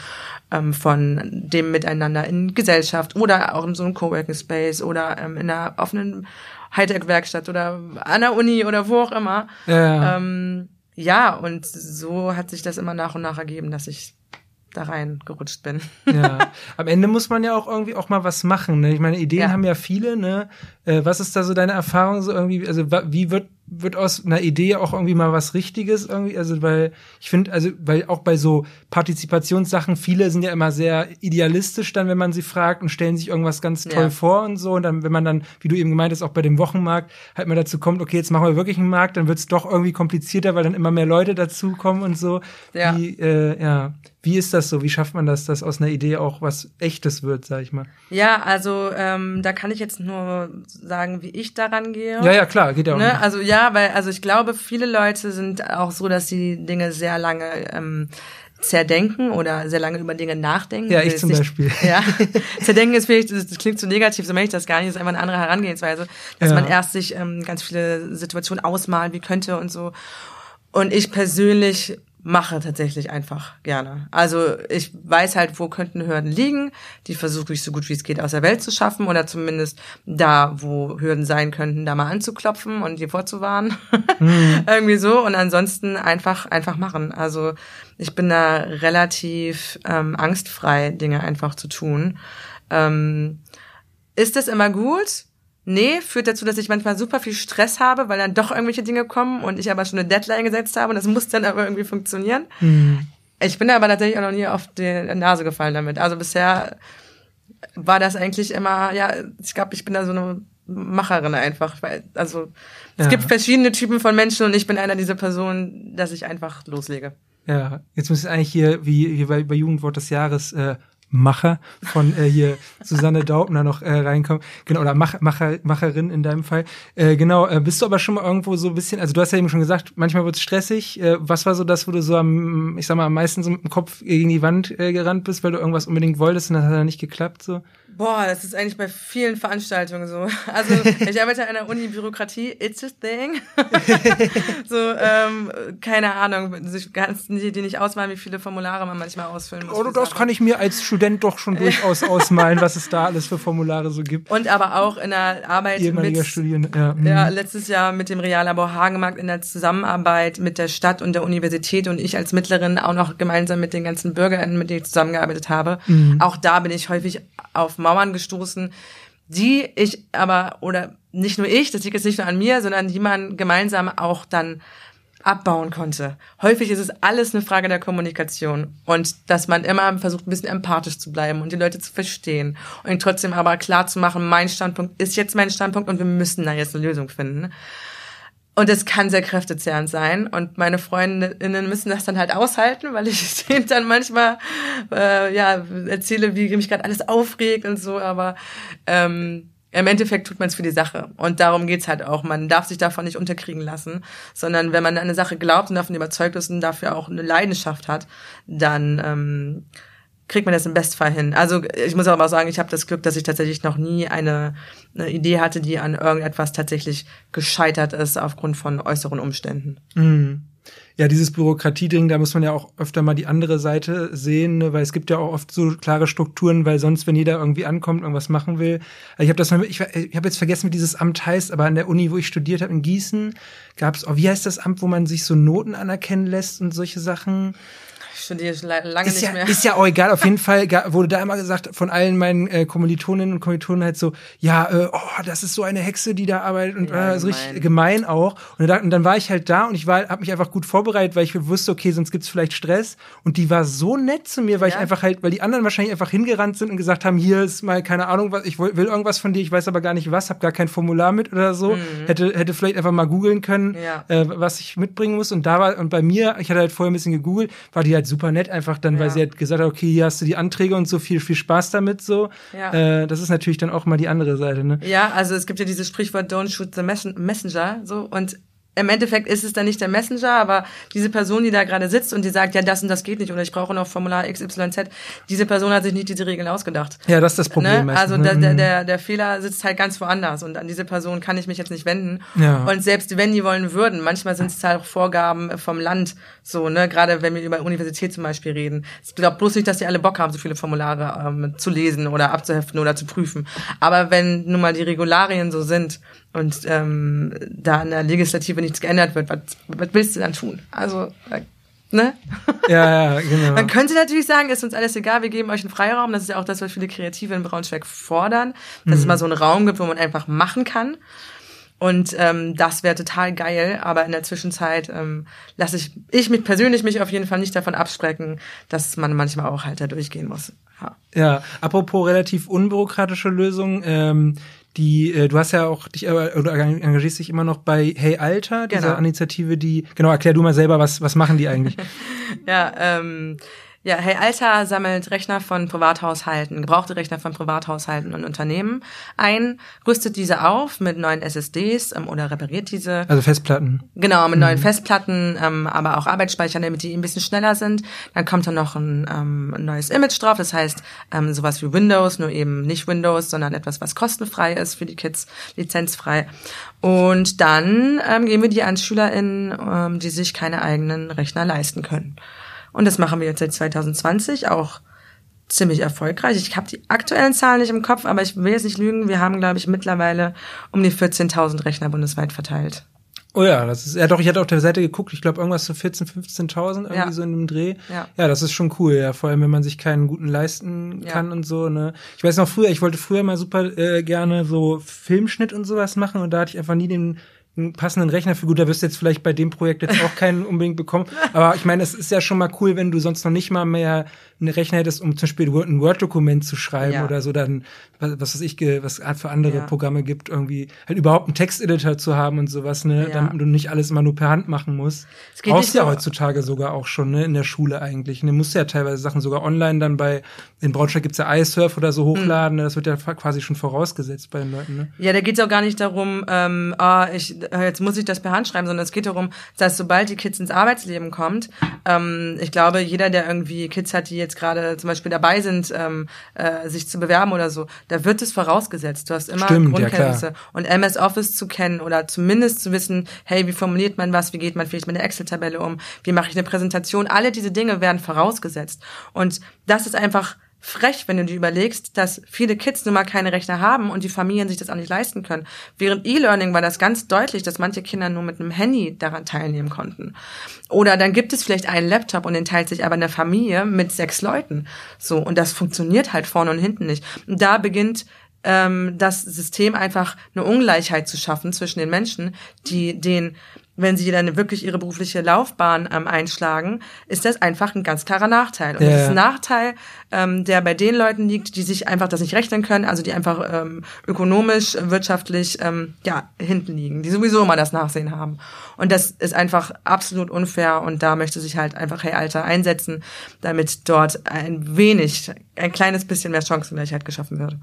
ähm, von dem Miteinander in Gesellschaft oder auch in so einem Coworking Space oder ähm, in einer offenen Hightech-Werkstatt oder an der Uni oder wo auch immer. Ja. Ähm, ja, und so hat sich das immer nach und nach ergeben, dass ich da reingerutscht bin. ja, am Ende muss man ja auch irgendwie auch mal was machen. Ne? Ich meine, Ideen ja. haben ja viele. Ne? Äh, was ist da so deine Erfahrung so irgendwie? Also wie wird wird aus einer Idee auch irgendwie mal was Richtiges irgendwie, also weil ich finde, also weil auch bei so Partizipationssachen viele sind ja immer sehr idealistisch dann, wenn man sie fragt und stellen sich irgendwas ganz toll ja. vor und so und dann, wenn man dann, wie du eben gemeint hast, auch bei dem Wochenmarkt halt mal dazu kommt, okay, jetzt machen wir wirklich einen Markt, dann wird es doch irgendwie komplizierter, weil dann immer mehr Leute dazukommen und so. Ja. Wie, äh, ja, wie ist das so? Wie schafft man das, dass aus einer Idee auch was Echtes wird, sag ich mal? Ja, also ähm, da kann ich jetzt nur sagen, wie ich daran gehe. Ja, ja, klar, geht ja auch. Ne? Also ja, ja, weil, also ich glaube, viele Leute sind auch so, dass sie Dinge sehr lange ähm, zerdenken oder sehr lange über Dinge nachdenken. Ja, ich zum nicht, Beispiel. Ja, zerdenken ist vielleicht, das, klingt zu negativ, so möchte ich das gar nicht, das ist einfach eine andere Herangehensweise, dass ja. man erst sich ähm, ganz viele Situationen ausmalen, wie könnte und so. Und ich persönlich mache tatsächlich einfach gerne. Also ich weiß halt, wo könnten Hürden liegen. Die versuche ich so gut wie es geht aus der Welt zu schaffen oder zumindest da, wo Hürden sein könnten, da mal anzuklopfen und die vorzuwarnen. Mhm. Irgendwie so. Und ansonsten einfach, einfach machen. Also ich bin da relativ ähm, angstfrei, Dinge einfach zu tun. Ähm, ist das immer gut? Nee, führt dazu, dass ich manchmal super viel Stress habe, weil dann doch irgendwelche Dinge kommen und ich aber schon eine Deadline gesetzt habe und das muss dann aber irgendwie funktionieren. Mhm. Ich bin aber tatsächlich auch noch nie auf die Nase gefallen damit. Also bisher war das eigentlich immer, ja, ich glaube, ich bin da so eine Macherin einfach. Weil, also es ja. gibt verschiedene Typen von Menschen und ich bin einer dieser Personen, dass ich einfach loslege. Ja, jetzt muss ich eigentlich hier, wie, wie bei, bei Jugendwort des Jahres, äh, Macher von äh, hier Susanne Daubner noch äh, reinkommen. Genau, oder Mach, Macher, Macherin in deinem Fall. Äh, genau, äh, bist du aber schon mal irgendwo so ein bisschen, also du hast ja eben schon gesagt, manchmal wird es stressig. Äh, was war so das, wo du so am, ich sag mal, am meisten so mit dem Kopf gegen die Wand äh, gerannt bist, weil du irgendwas unbedingt wolltest und das hat dann nicht geklappt? so? Boah, das ist eigentlich bei vielen Veranstaltungen so. Also ich arbeite an der Uni Bürokratie, it's a thing. so, ähm, keine Ahnung, ich kann dir nicht ausmalen, wie viele Formulare man manchmal ausfüllen muss. Oh, das Sachen. kann ich mir als Student doch schon durchaus ausmalen, was es da alles für Formulare so gibt. Und aber auch in der Arbeit Ehemaliger mit, Studien, ja. ja, mhm. letztes Jahr mit dem Reallabor Hagemarkt in der Zusammenarbeit mit der Stadt und der Universität und ich als Mittlerin auch noch gemeinsam mit den ganzen BürgerInnen, mit denen ich zusammengearbeitet habe. Mhm. Auch da bin ich häufig auf Mauern gestoßen, die ich aber, oder nicht nur ich, das liegt jetzt nicht nur an mir, sondern die man gemeinsam auch dann abbauen konnte. Häufig ist es alles eine Frage der Kommunikation und dass man immer versucht, ein bisschen empathisch zu bleiben und die Leute zu verstehen und trotzdem aber klar zu machen, mein Standpunkt ist jetzt mein Standpunkt und wir müssen da jetzt eine Lösung finden. Und es kann sehr kräftezehrend sein. Und meine Freundinnen müssen das dann halt aushalten, weil ich denen dann manchmal äh, ja erzähle, wie mich gerade alles aufregt und so. Aber ähm, im Endeffekt tut man es für die Sache. Und darum geht's halt auch. Man darf sich davon nicht unterkriegen lassen, sondern wenn man an eine Sache glaubt und davon überzeugt ist und dafür auch eine Leidenschaft hat, dann ähm, kriegt man das im Bestfall hin. Also ich muss aber auch sagen, ich habe das Glück, dass ich tatsächlich noch nie eine, eine Idee hatte, die an irgendetwas tatsächlich gescheitert ist aufgrund von äußeren Umständen. Mhm ja, dieses Bürokratieding, da muss man ja auch öfter mal die andere Seite sehen, ne? weil es gibt ja auch oft so klare Strukturen, weil sonst, wenn jeder irgendwie ankommt, irgendwas machen will. Ich habe das mal, ich, ich habe jetzt vergessen, wie dieses Amt heißt, aber an der Uni, wo ich studiert habe, in Gießen, gab es, oh, wie heißt das Amt, wo man sich so Noten anerkennen lässt und solche Sachen? Studiere lange ist nicht ja, mehr. Ist ja auch egal. Auf jeden Fall wurde da immer gesagt von allen meinen äh, Kommilitoninnen und Kommilitonen halt so, ja, äh, oh, das ist so eine Hexe, die da arbeitet und ja, äh, so richtig gemein auch. Und dann, und dann war ich halt da und ich war, habe mich einfach gut vorbereitet, weil ich wusste, okay, sonst gibt's vielleicht Stress. Und die war so nett zu mir, weil ja. ich einfach halt, weil die anderen wahrscheinlich einfach hingerannt sind und gesagt haben, hier ist mal keine Ahnung, was ich will, will irgendwas von dir, ich weiß aber gar nicht was, habe gar kein Formular mit oder so. Mhm. Hätte hätte vielleicht einfach mal googeln können, äh, was ich mitbringen muss. Und da war und bei mir, ich hatte halt vorher ein bisschen gegoogelt, war die halt super nett, einfach dann, ja. weil sie hat gesagt hat, okay, hier hast du die Anträge und so viel, viel Spaß damit so. Ja. Äh, das ist natürlich dann auch mal die andere Seite, ne? Ja, also es gibt ja dieses Sprichwort Don't shoot the messenger, so und im Endeffekt ist es dann nicht der Messenger, aber diese Person, die da gerade sitzt und die sagt, ja, das und das geht nicht oder ich brauche noch Formular XYZ, diese Person hat sich nicht diese Regeln ausgedacht. Ja, das ist das Problem. Ne? Also der, der, mhm. der, der Fehler sitzt halt ganz woanders und an diese Person kann ich mich jetzt nicht wenden. Ja. Und selbst wenn die wollen würden, manchmal sind es halt auch Vorgaben vom Land, so, ne, gerade wenn wir über Universität zum Beispiel reden. Ich glaube bloß nicht, dass die alle Bock haben, so viele Formulare ähm, zu lesen oder abzuheften oder zu prüfen. Aber wenn nun mal die Regularien so sind, und ähm, da in der Legislative nichts geändert wird, was, was willst du dann tun? Also, äh, ne? Ja, ja, genau. Man könnte natürlich sagen, ist uns alles egal, wir geben euch einen Freiraum. Das ist ja auch das, was viele Kreative in Braunschweig fordern, dass mhm. es mal so einen Raum gibt, wo man einfach machen kann. Und ähm, das wäre total geil, aber in der Zwischenzeit ähm, lasse ich, ich mich persönlich mich auf jeden Fall nicht davon abschrecken, dass man manchmal auch halt da durchgehen muss. Ja, ja apropos relativ unbürokratische Lösungen, ähm, die, äh, du hast ja auch dich äh, oder engagierst dich immer noch bei Hey Alter, dieser genau. Initiative, die, genau, erklär du mal selber, was, was machen die eigentlich? ja, ähm, ja, Hey Alter sammelt Rechner von Privathaushalten, gebrauchte Rechner von Privathaushalten und Unternehmen ein, rüstet diese auf mit neuen SSDs ähm, oder repariert diese. Also Festplatten. Genau, mit mhm. neuen Festplatten, ähm, aber auch Arbeitsspeicher, damit die ein bisschen schneller sind. Dann kommt dann noch ein, ähm, ein neues Image drauf, das heißt ähm, sowas wie Windows, nur eben nicht Windows, sondern etwas, was kostenfrei ist für die Kids, lizenzfrei. Und dann ähm, geben wir die an SchülerInnen, ähm, die sich keine eigenen Rechner leisten können. Und das machen wir jetzt seit 2020 auch ziemlich erfolgreich. Ich habe die aktuellen Zahlen nicht im Kopf, aber ich will jetzt nicht lügen. Wir haben, glaube ich, mittlerweile um die 14.000 Rechner bundesweit verteilt. Oh ja, das ist ja doch, ich hatte auf der Seite geguckt, ich glaube irgendwas so 14, 15.000 irgendwie ja. so in dem Dreh. Ja. ja, das ist schon cool, ja, vor allem wenn man sich keinen guten leisten kann ja. und so, ne. Ich weiß noch früher, ich wollte früher mal super äh, gerne so Filmschnitt und sowas machen und da hatte ich einfach nie den einen passenden Rechner für gut, da wirst du jetzt vielleicht bei dem Projekt jetzt auch keinen unbedingt bekommen. Aber ich meine, es ist ja schon mal cool, wenn du sonst noch nicht mal mehr einen Rechner hättest, um zum Beispiel ein Word-Dokument zu schreiben ja. oder so, dann, was, was weiß ich, was für andere ja. Programme gibt, irgendwie halt überhaupt einen Texteditor zu haben und sowas, ne, ja. damit du nicht alles immer nur per Hand machen musst. Es geht Brauchst ja so heutzutage sogar auch schon, ne, in der Schule eigentlich. Ne, musst ja teilweise Sachen sogar online dann bei, in Braunschweig gibt's ja iSurf oder so hochladen, mhm. das wird ja quasi schon vorausgesetzt bei den Leuten, ne. Ja, da geht's auch gar nicht darum, ähm, ah, ich, jetzt muss ich das per Hand schreiben, sondern es geht darum, dass sobald die Kids ins Arbeitsleben kommt, ähm, ich glaube, jeder, der irgendwie Kids hat, die jetzt gerade zum Beispiel dabei sind, ähm, äh, sich zu bewerben oder so, da wird es vorausgesetzt. Du hast immer Stimmt, Grundkenntnisse. Ja, und MS Office zu kennen oder zumindest zu wissen, hey, wie formuliert man was, wie geht man vielleicht mit einer Excel-Tabelle um, wie mache ich eine Präsentation, alle diese Dinge werden vorausgesetzt. Und das ist einfach frech, wenn du dir überlegst, dass viele Kids nun mal keine Rechner haben und die Familien sich das auch nicht leisten können. Während E-Learning war das ganz deutlich, dass manche Kinder nur mit einem Handy daran teilnehmen konnten. Oder dann gibt es vielleicht einen Laptop und den teilt sich aber eine Familie mit sechs Leuten. So, und das funktioniert halt vorne und hinten nicht. Und da beginnt ähm, das System einfach eine Ungleichheit zu schaffen zwischen den Menschen, die den wenn sie dann wirklich ihre berufliche Laufbahn ähm, einschlagen, ist das einfach ein ganz klarer Nachteil. Und ja. das ist ein Nachteil, ähm, der bei den Leuten liegt, die sich einfach das nicht rechnen können, also die einfach ähm, ökonomisch, wirtschaftlich ähm, ja hinten liegen, die sowieso immer das Nachsehen haben. Und das ist einfach absolut unfair und da möchte sich halt einfach Hey Alter einsetzen, damit dort ein wenig, ein kleines bisschen mehr Chancengleichheit geschaffen wird.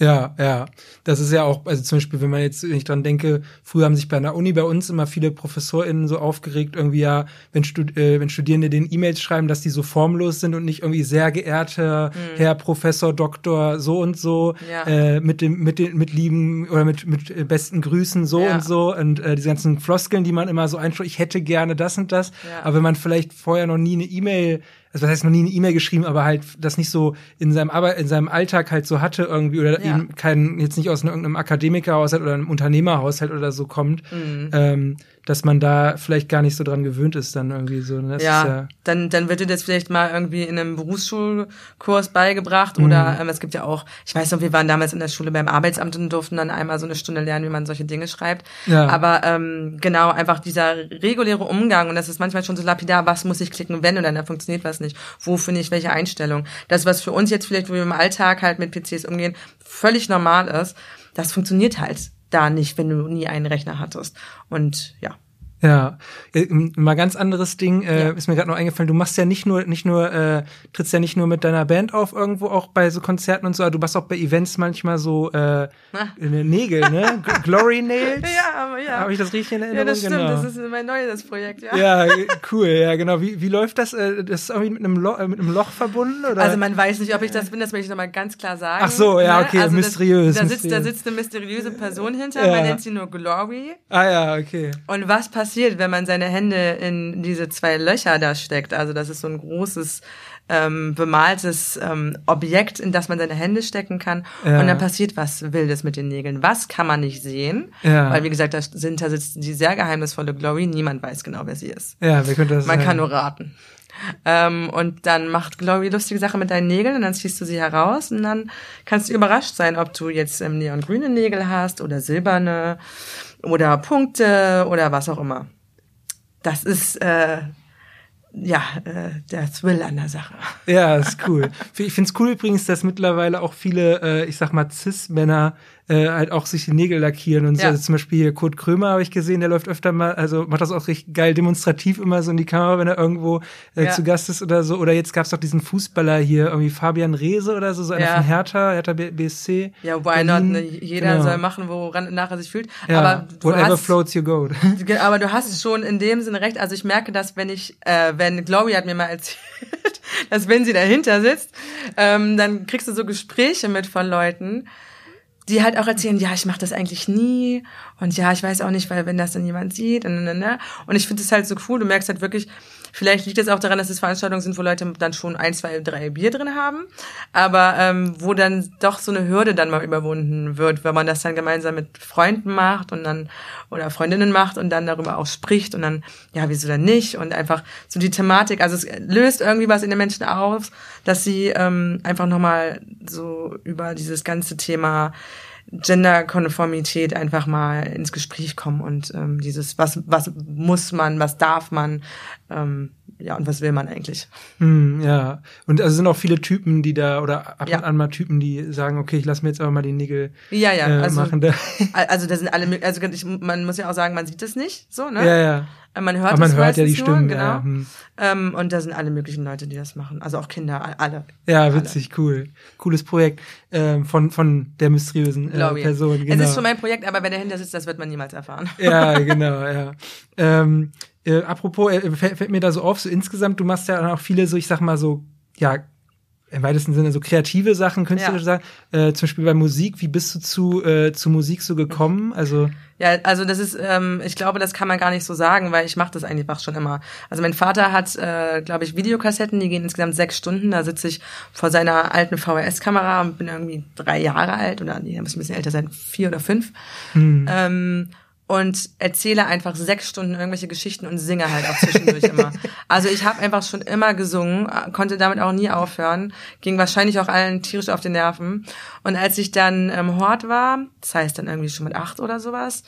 Ja, ja. Das ist ja auch, also zum Beispiel, wenn man jetzt, ich dran denke, früher haben sich bei einer Uni bei uns immer viele ProfessorInnen so aufgeregt, irgendwie ja, wenn, Stud äh, wenn Studierende den E-Mails schreiben, dass die so formlos sind und nicht irgendwie sehr geehrter mhm. Herr Professor, Doktor, so und so, ja. äh, mit dem, mit den, mit lieben oder mit, mit äh, besten Grüßen, so ja. und so und äh, diese ganzen Floskeln, die man immer so einschreibt, ich hätte gerne das und das, ja. aber wenn man vielleicht vorher noch nie eine E-Mail also das heißt noch nie eine E-Mail geschrieben, aber halt das nicht so in seinem Arbeit, in seinem Alltag halt so hatte irgendwie oder ja. eben kein jetzt nicht aus irgendeinem Akademikerhaushalt oder einem Unternehmerhaushalt oder so kommt. Mhm. Ähm, dass man da vielleicht gar nicht so dran gewöhnt ist dann irgendwie so. Ne? Das ja, ja, dann dann wird dir das vielleicht mal irgendwie in einem Berufsschulkurs beigebracht mhm. oder ähm, es gibt ja auch, ich weiß noch, wir waren damals in der Schule beim Arbeitsamt und durften dann einmal so eine Stunde lernen, wie man solche Dinge schreibt. Ja. Aber ähm, genau einfach dieser reguläre Umgang und das ist manchmal schon so lapidar, was muss ich klicken, wenn und dann funktioniert was nicht. Wo finde ich welche Einstellung? Das was für uns jetzt vielleicht, wo wir im Alltag halt mit PCs umgehen, völlig normal ist, das funktioniert halt da nicht, wenn du nie einen Rechner hattest. Und ja. Ja, äh, mal ganz anderes Ding, äh, ja. ist mir gerade noch eingefallen, du machst ja nicht nur, nicht nur, äh, trittst ja nicht nur mit deiner Band auf irgendwo auch bei so Konzerten und so, aber du machst auch bei Events manchmal so äh, Nägel, ne? Glory Nails. Ja, aber ja. Habe ich das richtig in Erinnerung? Ja, das stimmt, genau. das ist mein neues Projekt, ja. Ja, cool, ja, genau. Wie, wie läuft das? Äh, das ist irgendwie mit einem, Loch, äh, mit einem Loch verbunden, oder? Also man weiß nicht, ob ich das bin, das will ich nochmal ganz klar sagen. Ach so, ja, ne? okay, also mysteriös. Das, da, sitzt, da sitzt eine mysteriöse Person hinter, ja. man nennt sie nur Glory. Ah ja, okay. Und was passiert, wenn man seine Hände in diese zwei Löcher da steckt. Also das ist so ein großes ähm, bemaltes ähm, Objekt, in das man seine Hände stecken kann. Ja. Und dann passiert was Wildes mit den Nägeln. Was kann man nicht sehen? Ja. Weil, wie gesagt, da, sind, da sitzt die sehr geheimnisvolle Glory. Niemand weiß genau, wer sie ist. Ja, wer könnte das Man sein? kann nur raten. Ähm, und dann macht Glory lustige Sachen mit deinen Nägeln und dann ziehst du sie heraus und dann kannst du überrascht sein, ob du jetzt ähm, neongrüne Nägel hast oder silberne oder Punkte oder was auch immer das ist äh, ja äh, der Thrill an der Sache. Ja, ist cool. Ich finde es cool übrigens, dass mittlerweile auch viele, äh, ich sag mal, Cis-Männer äh, halt auch sich die Nägel lackieren und so. Ja. Also zum Beispiel hier Kurt Krömer habe ich gesehen, der läuft öfter mal, also macht das auch richtig geil demonstrativ immer so in die Kamera, wenn er irgendwo äh, ja. zu Gast ist oder so. Oder jetzt gab's doch diesen Fußballer hier, irgendwie Fabian Rehse oder so, so einer ja. von Hertha, Hertha BSC. Ja, why not? Ne? Jeder genau. soll machen, woran nachher sich fühlt. Ja. Aber du Whatever hast, floats your goat. aber du hast schon in dem Sinne recht. Also ich merke das, wenn ich, äh, wenn Gloria hat mir mal erzählt, dass wenn sie dahinter sitzt, ähm, dann kriegst du so Gespräche mit von Leuten, die halt auch erzählen, ja, ich mache das eigentlich nie und ja, ich weiß auch nicht, weil wenn das dann jemand sieht und, und, und, und ich finde es halt so cool, du merkst halt wirklich, Vielleicht liegt es auch daran, dass es Veranstaltungen sind, wo Leute dann schon ein, zwei, drei Bier drin haben, aber ähm, wo dann doch so eine Hürde dann mal überwunden wird, wenn man das dann gemeinsam mit Freunden macht und dann oder Freundinnen macht und dann darüber auch spricht und dann, ja, wieso dann nicht? Und einfach so die Thematik, also es löst irgendwie was in den Menschen auf, dass sie ähm, einfach nochmal so über dieses ganze Thema Genderkonformität einfach mal ins Gespräch kommen und ähm, dieses, was, was muss man, was darf man, ähm, ja, und was will man eigentlich? Hm, ja, und also sind auch viele Typen, die da, oder ab ja. und an mal Typen, die sagen, okay, ich lass mir jetzt aber mal die Nägel ja, ja, äh, also, machen. Da. Also da sind alle, also ich, man muss ja auch sagen, man sieht es nicht, so, ne? Ja, ja. Äh, man hört, aber man hört ja die Stimmen, nur, genau. Ja, hm. ähm, und da sind alle möglichen Leute, die das machen, also auch Kinder, alle. Ja, witzig, alle. cool. Cooles Projekt ähm, von, von der mysteriösen äh, Person. Genau. Es ist genau. schon mein Projekt, aber wer dahinter sitzt, das wird man niemals erfahren. Ja, genau, ja. Ähm, äh, apropos, äh, fällt, fällt mir da so auf, so insgesamt, du machst ja auch viele so, ich sag mal so, ja, im weitesten Sinne so kreative Sachen, künstlerische ja. Sachen. Äh, zum Beispiel bei Musik, wie bist du zu, äh, zu Musik so gekommen? Also ja, also das ist, ähm, ich glaube, das kann man gar nicht so sagen, weil ich mache das einfach schon immer. Also mein Vater hat, äh, glaube ich, Videokassetten, die gehen insgesamt sechs Stunden. Da sitze ich vor seiner alten VHS-Kamera und bin irgendwie drei Jahre alt oder nee, muss ein bisschen älter sein, vier oder fünf. Hm. Ähm, und erzähle einfach sechs Stunden irgendwelche Geschichten und singe halt auch zwischendurch immer. Also ich habe einfach schon immer gesungen, konnte damit auch nie aufhören, ging wahrscheinlich auch allen tierisch auf die Nerven. Und als ich dann ähm, Hort war, das heißt dann irgendwie schon mit acht oder sowas,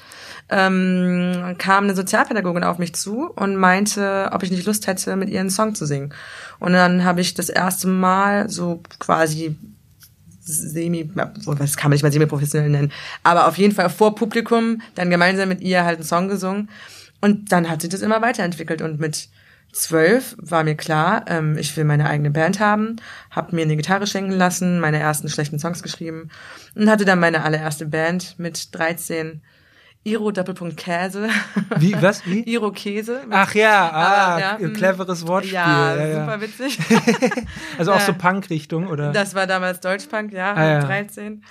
ähm, kam eine Sozialpädagogin auf mich zu und meinte, ob ich nicht Lust hätte, mit ihr einen Song zu singen. Und dann habe ich das erste Mal so quasi semi, was kann man nicht mal semi-professionell nennen, aber auf jeden Fall vor Publikum dann gemeinsam mit ihr halt einen Song gesungen. Und dann hat sich das immer weiterentwickelt und mit zwölf war mir klar, ähm, ich will meine eigene Band haben, habe mir eine Gitarre schenken lassen, meine ersten schlechten Songs geschrieben und hatte dann meine allererste Band mit 13 Iro Doppelpunkt Käse. Wie, was? Wie? Iro Käse. Ach ja, ah, ja, hm. cleveres Wortspiel. Ja, ja, ja. super witzig. also auch so Punk-Richtung, oder? Das war damals Deutschpunk, ja, ah, ja. 13.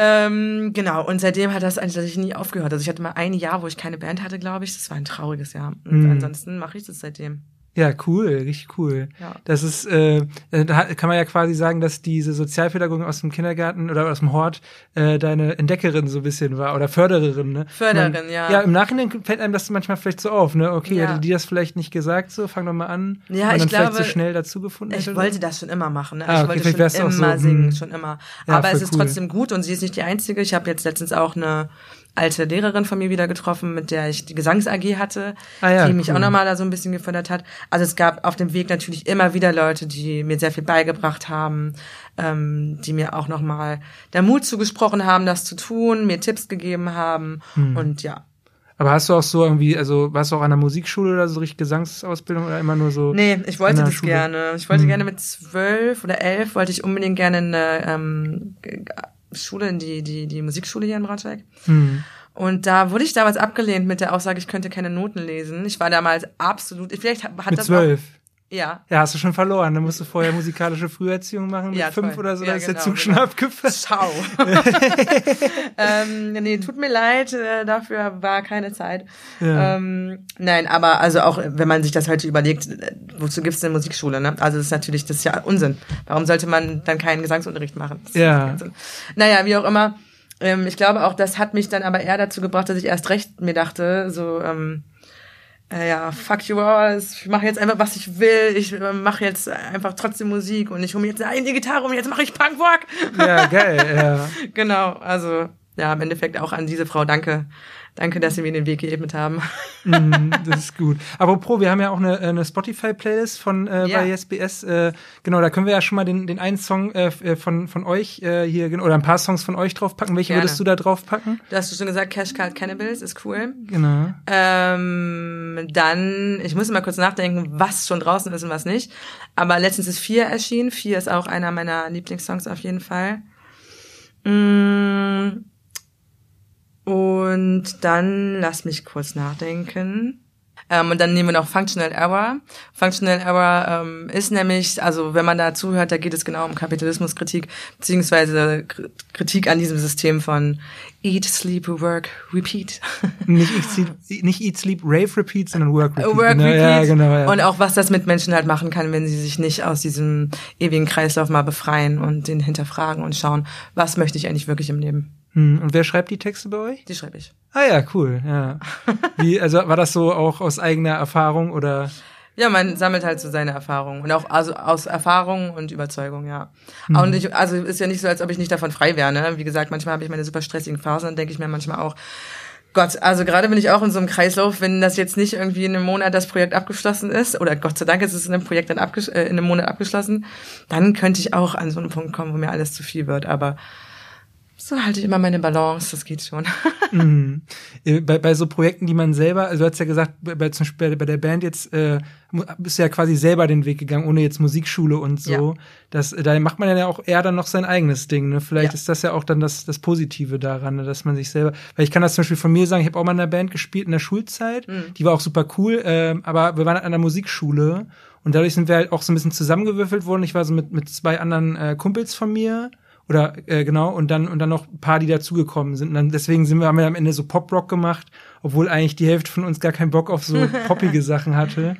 Ähm, genau, und seitdem hat das eigentlich nie aufgehört. Also ich hatte mal ein Jahr, wo ich keine Band hatte, glaube ich. Das war ein trauriges Jahr. Und mhm. ansonsten mache ich das seitdem. Ja, cool, richtig cool. Ja. Das ist, äh, da kann man ja quasi sagen, dass diese Sozialpädagogin aus dem Kindergarten oder aus dem Hort äh, deine Entdeckerin so ein bisschen war oder Fördererin, ne? Förderin, man, ja. Ja, im Nachhinein fällt einem das manchmal vielleicht so auf, ne? Okay, ja. hätte die das vielleicht nicht gesagt, so, fang doch mal an. Ja, ich dann glaube, vielleicht so schnell dazu gefunden Ich wollte das schon immer machen, ne? Ah, ich wollte schon immer so, singen, hm. schon immer. Ja, Aber es ist cool. trotzdem gut und sie ist nicht die Einzige. Ich habe jetzt letztens auch eine alte Lehrerin von mir wieder getroffen, mit der ich die Gesangs-AG hatte, ah ja, die mich cool. auch nochmal da so ein bisschen gefördert hat. Also es gab auf dem Weg natürlich immer wieder Leute, die mir sehr viel beigebracht haben, ähm, die mir auch nochmal der Mut zugesprochen haben, das zu tun, mir Tipps gegeben haben hm. und ja. Aber hast du auch so irgendwie, also warst du auch an der Musikschule oder so richtig Gesangsausbildung oder immer nur so? Nee, ich wollte das Schule? gerne. Ich wollte hm. gerne mit zwölf oder elf, wollte ich unbedingt gerne eine ähm, Schule, in die, die, die Musikschule hier in Braunschweig. Mhm. Und da wurde ich damals abgelehnt mit der Aussage, ich könnte keine Noten lesen. Ich war damals absolut, vielleicht hat mit das zwölf. Auch, ja. Ja, hast du schon verloren. Dann musst du vorher musikalische Früherziehung machen mit ja, fünf toll. oder so, ja, da ist genau, der Zug genau. schon abgefahren. Schau. ähm, nee, tut mir leid, äh, dafür war keine Zeit. Ja. Ähm, nein, aber also auch, wenn man sich das heute überlegt, äh, wozu gibt's denn Musikschule, ne? Also das ist natürlich, das ist ja Unsinn. Warum sollte man dann keinen Gesangsunterricht machen? ja. Naja, wie auch immer. Ähm, ich glaube auch, das hat mich dann aber eher dazu gebracht, dass ich erst recht mir dachte, so, ähm, äh, ja, fuck you all, ich mache jetzt einfach, was ich will, ich äh, mache jetzt einfach trotzdem Musik und ich hole mir jetzt eine Gitarre und jetzt mache ich Punkrock. Ja, geil, ja. genau, also ja, im Endeffekt auch an diese Frau danke, Danke, dass Sie mir den Weg geebnet haben. Mm, das ist gut. Aber pro, wir haben ja auch eine, eine Spotify-Playlist von äh, ja. bei SBS. Äh, genau, da können wir ja schon mal den, den einen Song äh, äh von, von euch äh, hier oder ein paar Songs von euch draufpacken. Welche Gerne. würdest du da draufpacken? Du hast schon gesagt, Cash Card Cannibals ist cool. Genau. Ähm, dann, ich muss mal kurz nachdenken, was schon draußen ist und was nicht. Aber letztens ist Vier erschienen. Vier ist auch einer meiner Lieblingssongs auf jeden Fall. Mm, und dann lass mich kurz nachdenken. Ähm, und dann nehmen wir noch Functional Error. Functional Error ähm, ist nämlich, also wenn man da zuhört, da geht es genau um Kapitalismuskritik, beziehungsweise Kritik an diesem System von Eat, Sleep, Work, Repeat. Nicht Eat, Sleep, nicht eat, sleep Rave, Repeat, sondern Work, Repeat. Work, genau, Repeat. Ja, genau, ja. Und auch was das mit Menschen halt machen kann, wenn sie sich nicht aus diesem ewigen Kreislauf mal befreien und den hinterfragen und schauen, was möchte ich eigentlich wirklich im Leben. Hm, und wer schreibt die Texte bei euch? Die schreibe ich. Ah ja, cool. Ja. Wie, also war das so auch aus eigener Erfahrung oder? Ja, man sammelt halt so seine Erfahrungen und auch also aus Erfahrung und Überzeugung, ja. Mhm. Und ich, also ist ja nicht so, als ob ich nicht davon frei wäre. Ne? Wie gesagt, manchmal habe ich meine super stressigen Phasen, dann denke ich mir manchmal auch, Gott, also gerade bin ich auch in so einem Kreislauf, wenn das jetzt nicht irgendwie in einem Monat das Projekt abgeschlossen ist, oder Gott sei Dank ist es in einem Projekt dann abgesch äh, in einem Monat abgeschlossen, dann könnte ich auch an so einen Punkt kommen, wo mir alles zu viel wird. Aber so halte ich immer meine Balance, das geht schon. mhm. Äh, bei, bei so Projekten, die man selber, also du hast ja gesagt, bei, zum Beispiel bei der Band jetzt, äh, bist du ja quasi selber den Weg gegangen, ohne jetzt Musikschule und so. Ja. Das, da macht man ja auch eher dann noch sein eigenes Ding. Ne? Vielleicht ja. ist das ja auch dann das, das Positive daran, ne? dass man sich selber, weil ich kann das zum Beispiel von mir sagen, ich habe auch mal in einer Band gespielt in der Schulzeit, mhm. die war auch super cool, äh, aber wir waren an der Musikschule und dadurch sind wir halt auch so ein bisschen zusammengewürfelt worden. Ich war so mit, mit zwei anderen äh, Kumpels von mir oder äh, genau, und dann und dann noch ein paar, die dazugekommen sind. Und dann, deswegen sind wir, haben wir am Ende so Pop-Rock gemacht, obwohl eigentlich die Hälfte von uns gar keinen Bock auf so poppige Sachen hatte.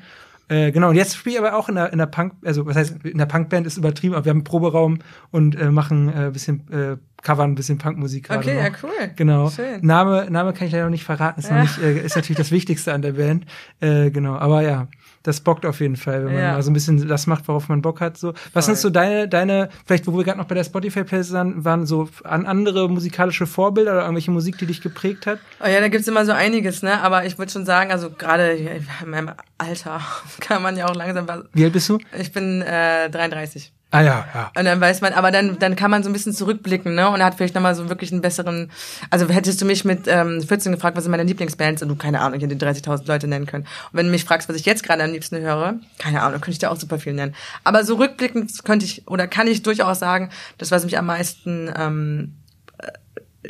Äh, genau, und jetzt spiele ich aber auch in der, in der Punk, also was heißt, in der Punkband ist übertrieben, aber wir haben einen Proberaum und äh, machen äh, bisschen, äh, covern ein bisschen Punkmusik gerade. Okay, noch. ja, cool. Genau. Schön. Name, Name kann ich leider noch nicht verraten, ist, ja. noch nicht, äh, ist natürlich das Wichtigste an der Band. Äh, genau, aber ja das bockt auf jeden Fall, wenn man ja. mal so ein bisschen das macht, worauf man Bock hat. So, was Voll. sind so deine, deine, vielleicht wo wir gerade noch bei der Spotify-Playlist waren, waren so an andere musikalische Vorbilder oder irgendwelche Musik, die dich geprägt hat? Oh ja, da gibt's immer so einiges, ne? Aber ich würde schon sagen, also gerade in meinem Alter kann man ja auch langsam. Wie alt bist du? Ich bin äh, 33. Ah ja, ja. Und dann weiß man, aber dann, dann kann man so ein bisschen zurückblicken, ne? Und hat vielleicht nochmal so wirklich einen besseren. Also hättest du mich mit ähm, 14 gefragt, was sind meine Lieblingsbands, und du, keine Ahnung, ich hätte 30.000 Leute nennen können. Und wenn du mich fragst, was ich jetzt gerade am liebsten höre, keine Ahnung, könnte ich dir auch super viel nennen. Aber so rückblickend könnte ich oder kann ich durchaus sagen, das, was mich am meisten ähm,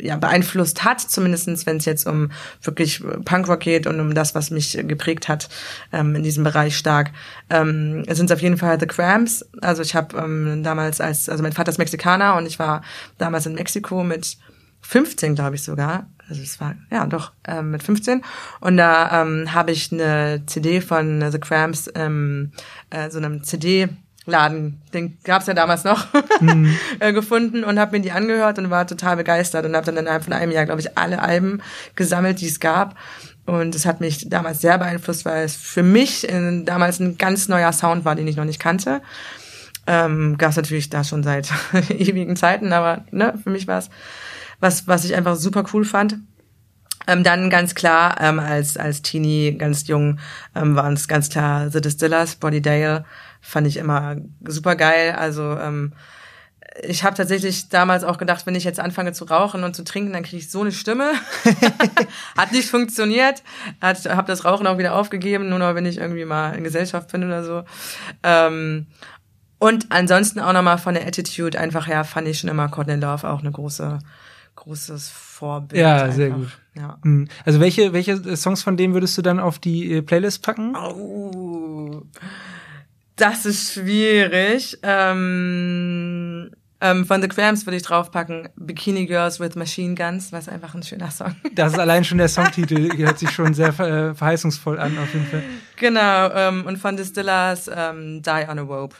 ja, beeinflusst hat, zumindestens wenn es jetzt um wirklich Punkrock geht und um das, was mich geprägt hat ähm, in diesem Bereich stark, ähm, sind es auf jeden Fall The Cramps. Also ich habe ähm, damals als, also mein Vater ist Mexikaner und ich war damals in Mexiko mit 15, glaube ich sogar. Also es war, ja doch, ähm, mit 15. Und da ähm, habe ich eine CD von The Cramps, ähm, äh, so einem CD- Laden, den gab's ja damals noch, mhm. Äh, gefunden und habe mir die angehört und war total begeistert und habe dann innerhalb von einem Jahr, glaube ich, alle Alben gesammelt, die es gab. Und es hat mich damals sehr beeinflusst, weil es für mich in, damals ein ganz neuer Sound war, den ich noch nicht kannte. Ähm, gab es natürlich da schon seit ewigen Zeiten, aber ne, für mich war es was, was ich einfach super cool fand. Ähm, dann ganz klar, ähm, als, als Teenie, ganz jung, ähm, waren es ganz klar The Distillers, Body Dale, fand ich immer super geil. Also ähm, ich habe tatsächlich damals auch gedacht, wenn ich jetzt anfange zu rauchen und zu trinken, dann kriege ich so eine Stimme. Hat nicht funktioniert. Habe das Rauchen auch wieder aufgegeben, nur noch wenn ich irgendwie mal in Gesellschaft bin oder so. Ähm, und ansonsten auch nochmal von der Attitude einfach her fand ich schon immer Courtney Love auch eine große, großes Vorbild. Ja, einfach. sehr gut. Ja. Hm. Also welche, welche Songs von denen würdest du dann auf die äh, Playlist packen? Oh. Das ist schwierig. Ähm, ähm, von The Cramps würde ich draufpacken Bikini Girls with Machine Guns, was einfach ein schöner Song. Das ist allein schon der Songtitel, hört sich schon sehr äh, verheißungsvoll an auf jeden Fall. Genau, ähm, und von Distillers ähm, Die on a Rope.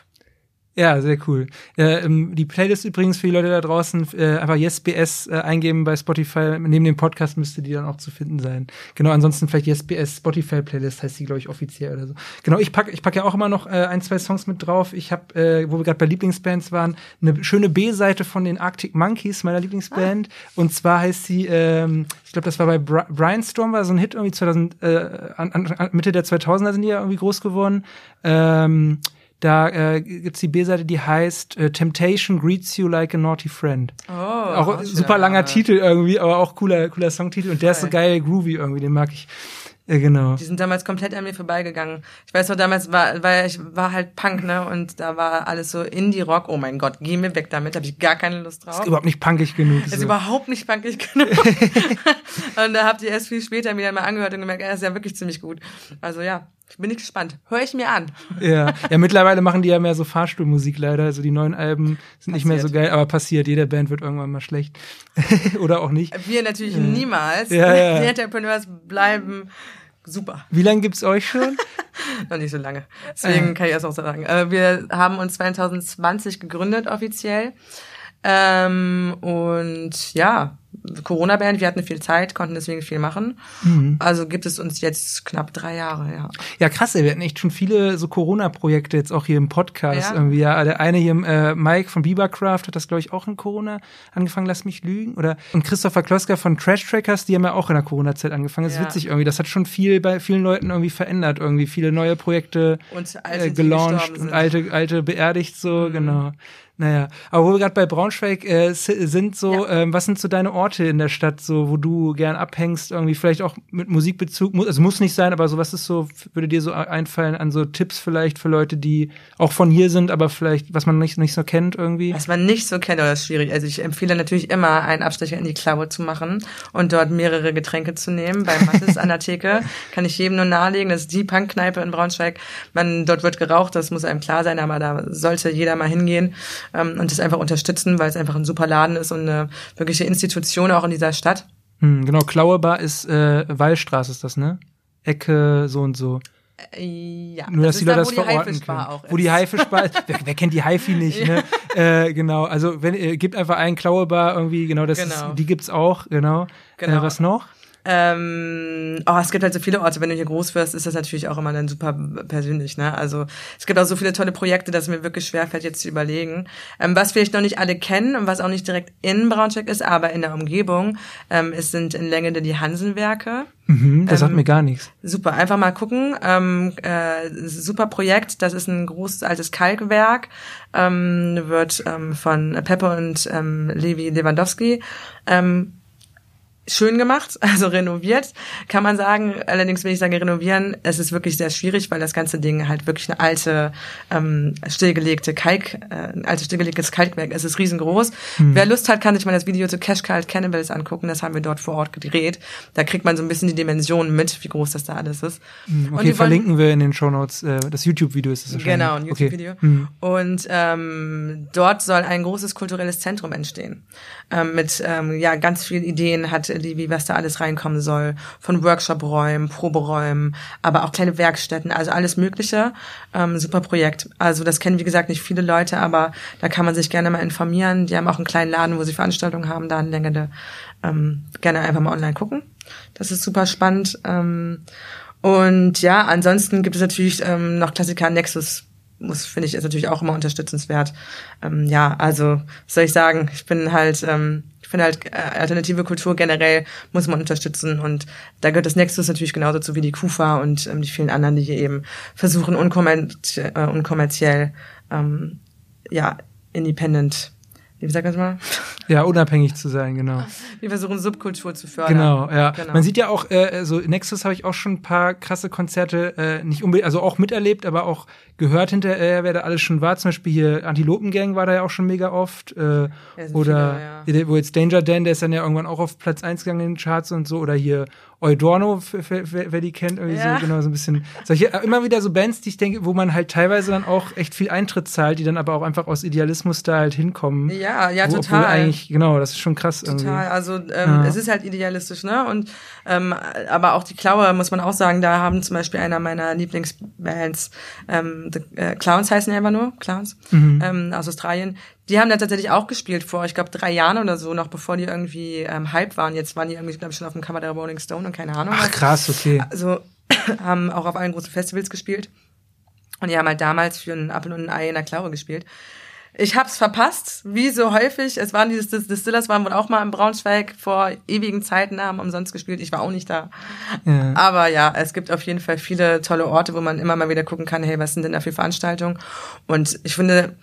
Ja, sehr cool. Äh, die Playlist übrigens für die Leute da draußen, äh, einfach YesBS äh, eingeben bei Spotify. Neben dem Podcast müsste die dann auch zu finden sein. Genau, ansonsten vielleicht YesBS Spotify Playlist heißt die, glaube ich, offiziell oder so. Genau, ich packe ich pack ja auch immer noch äh, ein, zwei Songs mit drauf. Ich habe, äh, wo wir gerade bei Lieblingsbands waren, eine schöne B-Seite von den Arctic Monkeys, meiner Lieblingsband. Ah. Und zwar heißt sie, ähm, ich glaube, das war bei Bri Brian Storm, war so ein Hit irgendwie 2000, äh, an, an, Mitte der 2000er sind die ja irgendwie groß geworden. Ähm, da äh, gibt's die B-Seite, die heißt äh, Temptation Greets You Like a Naughty Friend. Oh, auch super langer Titel irgendwie, aber auch cooler, cooler Songtitel. Und der ist so geil groovy irgendwie, den mag ich. Ja, genau. Die sind damals komplett an mir vorbeigegangen. Ich weiß noch, damals war, weil ich war halt Punk, ne? Und da war alles so Indie-Rock. Oh mein Gott, geh mir weg damit, habe ich gar keine Lust drauf. Ist überhaupt nicht punkig genug. Ist so. überhaupt nicht punkig genug. und da habt ihr erst viel später mir mal angehört und gemerkt, er ist ja wirklich ziemlich gut. Also ja, bin nicht gespannt. Hör ich mir an. Ja, ja mittlerweile machen die ja mehr so Fahrstuhlmusik leider. Also die neuen Alben sind passiert. nicht mehr so geil, aber passiert. Jede Band wird irgendwann mal schlecht. Oder auch nicht. Wir natürlich ja. niemals. Ja, ja. Die Entrepreneurs bleiben super. Wie lange gibt's euch schon? Noch nicht so lange. Deswegen äh. kann ich das auch sagen. Äh, wir haben uns 2020 gegründet offiziell. Ähm, und ja, Corona-Band, wir hatten viel Zeit, konnten deswegen viel machen. Mhm. Also gibt es uns jetzt knapp drei Jahre, ja. Ja, krass, ey, wir hatten echt schon viele so Corona-Projekte jetzt auch hier im Podcast ja. irgendwie. Ja, der eine hier, äh, Mike von Biebercraft hat das, glaube ich, auch in Corona angefangen, lass mich lügen. Oder und Christopher Klosker von Trash Trackers, die haben ja auch in der Corona-Zeit angefangen. Das ist ja. witzig irgendwie. Das hat schon viel bei vielen Leuten irgendwie verändert, irgendwie viele neue Projekte und alte, äh, gelauncht und alte, alte beerdigt so, mhm. genau. Naja, aber wo wir gerade bei Braunschweig äh, sind, so, ja. ähm, was sind so deine Orte in der Stadt, so, wo du gern abhängst, irgendwie vielleicht auch mit Musikbezug, also muss nicht sein, aber so, was ist so, würde dir so einfallen an so Tipps vielleicht für Leute, die auch von hier sind, aber vielleicht, was man nicht, nicht so kennt irgendwie? Was man nicht so kennt, oder ist schwierig. Also ich empfehle natürlich immer, einen Abstecher in die Klaue zu machen und dort mehrere Getränke zu nehmen. Bei Mattes an der Theke kann ich jedem nur nahelegen, das ist die Punkkneipe in Braunschweig. Man, dort wird geraucht, das muss einem klar sein, aber da sollte jeder mal hingehen ähm, und das einfach unterstützen, weil es einfach ein super Laden ist und eine wirkliche Institution auch in dieser Stadt. Hm, genau, Klauebar ist äh, Wallstraße ist das, ne? Ecke so und so. Äh, ja, Nur, das dass die Leute das verorten können. Auch wo die Haifischbar ist. wer, wer kennt die Haifi nicht, ne? Äh, genau, also wenn äh, gibt einfach einen Klauebar irgendwie, genau, das genau. Ist, die gibt's auch, genau. genau. Äh, was noch? Ähm, oh, es gibt halt so viele Orte. Wenn du hier groß wirst, ist das natürlich auch immer dann super persönlich. Ne? Also es gibt auch so viele tolle Projekte, dass es mir wirklich schwerfällt, jetzt zu überlegen. Ähm, was vielleicht noch nicht alle kennen und was auch nicht direkt in Braunschweig ist, aber in der Umgebung, ähm, es sind in Längende die Hansenwerke. Mhm, das sagt ähm, mir gar nichts. Super, einfach mal gucken. Ähm, äh, super Projekt. Das ist ein großes altes Kalkwerk. Ähm, wird ähm, von Peppe und ähm, Levi Lewandowski ähm, schön gemacht, also renoviert, kann man sagen. Allerdings, wenn ich sage renovieren, es ist wirklich sehr schwierig, weil das ganze Ding halt wirklich eine alte, ähm, stillgelegte Kalk, äh, ein altes stillgelegtes Kalkwerk ist. Es ist riesengroß. Hm. Wer Lust hat, kann sich mal das Video zu Cash Cult Cannibals angucken. Das haben wir dort vor Ort gedreht. Da kriegt man so ein bisschen die Dimensionen mit, wie groß das da alles ist. Hm, okay, verlinken wir in den Show Notes. Äh, das YouTube-Video ist es Genau, ein YouTube-Video. Okay. Hm. Und ähm, dort soll ein großes kulturelles Zentrum entstehen. Ähm, mit ähm, ja ganz vielen Ideen hat wie was da alles reinkommen soll. Von Workshop-Räumen, Proberäumen, aber auch kleine Werkstätten, also alles Mögliche. Ähm, super Projekt. Also das kennen, wie gesagt, nicht viele Leute, aber da kann man sich gerne mal informieren. Die haben auch einen kleinen Laden, wo sie Veranstaltungen haben, da in Längende. Ähm, gerne einfach mal online gucken. Das ist super spannend. Ähm, und ja, ansonsten gibt es natürlich ähm, noch Klassiker Nexus muss, finde ich, ist natürlich auch immer unterstützenswert. Ähm, ja, also, was soll ich sagen? Ich bin halt, ähm, ich finde halt, äh, alternative Kultur generell muss man unterstützen und da gehört das Nexus natürlich genauso zu wie die KUFA und ähm, die vielen anderen, die hier eben versuchen, unkommerziell, äh, unkommerziell ähm, ja, independent wie sagt man mal? Ja, unabhängig zu sein, genau. Wir versuchen Subkultur zu fördern. Genau, ja. Genau. Man sieht ja auch, äh, so Nexus habe ich auch schon ein paar krasse Konzerte, äh, nicht unbedingt, also auch miterlebt, aber auch gehört hinterher, wer da alles schon war. Zum Beispiel hier Antilopengang war da ja auch schon mega oft. Äh, ja, oder viele, ja. wo jetzt Danger Dan, der ist dann ja irgendwann auch auf Platz 1 gegangen in den Charts und so. Oder hier Eudorno, wer, die kennt, irgendwie ja. so, genau, so ein bisschen. Solche, äh, immer wieder so Bands, die ich denke, wo man halt teilweise dann auch echt viel Eintritt zahlt, die dann aber auch einfach aus Idealismus da halt hinkommen. Ja, ja, wo, total. eigentlich, genau, das ist schon krass total. irgendwie. Also ähm, ja. es ist halt idealistisch, ne? Und ähm, aber auch die Klaue, muss man auch sagen, da haben zum Beispiel einer meiner Lieblingsbands, ähm, The äh, Clowns heißen ja einfach nur, Clowns, mhm. ähm, aus Australien, die haben da tatsächlich auch gespielt vor, ich glaube, drei Jahren oder so, noch bevor die irgendwie ähm, Hype waren. Jetzt waren die irgendwie, glaube ich, schon auf dem Cover der Rolling Stone und keine Ahnung. Ach krass, okay. Also haben auch auf allen großen Festivals gespielt. Und die haben halt damals für ein Apfel und ein Ei in der Klaue gespielt. Ich hab's verpasst, wie so häufig. Es waren dieses Distillers waren wohl auch mal im Braunschweig vor ewigen Zeiten, haben umsonst gespielt. Ich war auch nicht da. Ja. Aber ja, es gibt auf jeden Fall viele tolle Orte, wo man immer mal wieder gucken kann, hey, was sind denn da für Veranstaltungen? Und ich finde,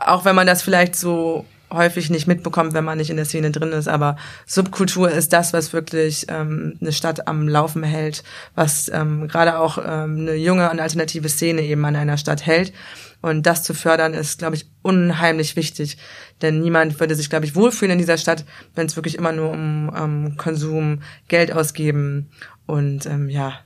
auch wenn man das vielleicht so häufig nicht mitbekommt, wenn man nicht in der Szene drin ist, aber Subkultur ist das, was wirklich ähm, eine Stadt am Laufen hält, was ähm, gerade auch ähm, eine junge und alternative Szene eben an einer Stadt hält. Und das zu fördern ist, glaube ich, unheimlich wichtig. Denn niemand würde sich, glaube ich, wohlfühlen in dieser Stadt, wenn es wirklich immer nur um ähm, Konsum, Geld ausgeben und ähm, ja,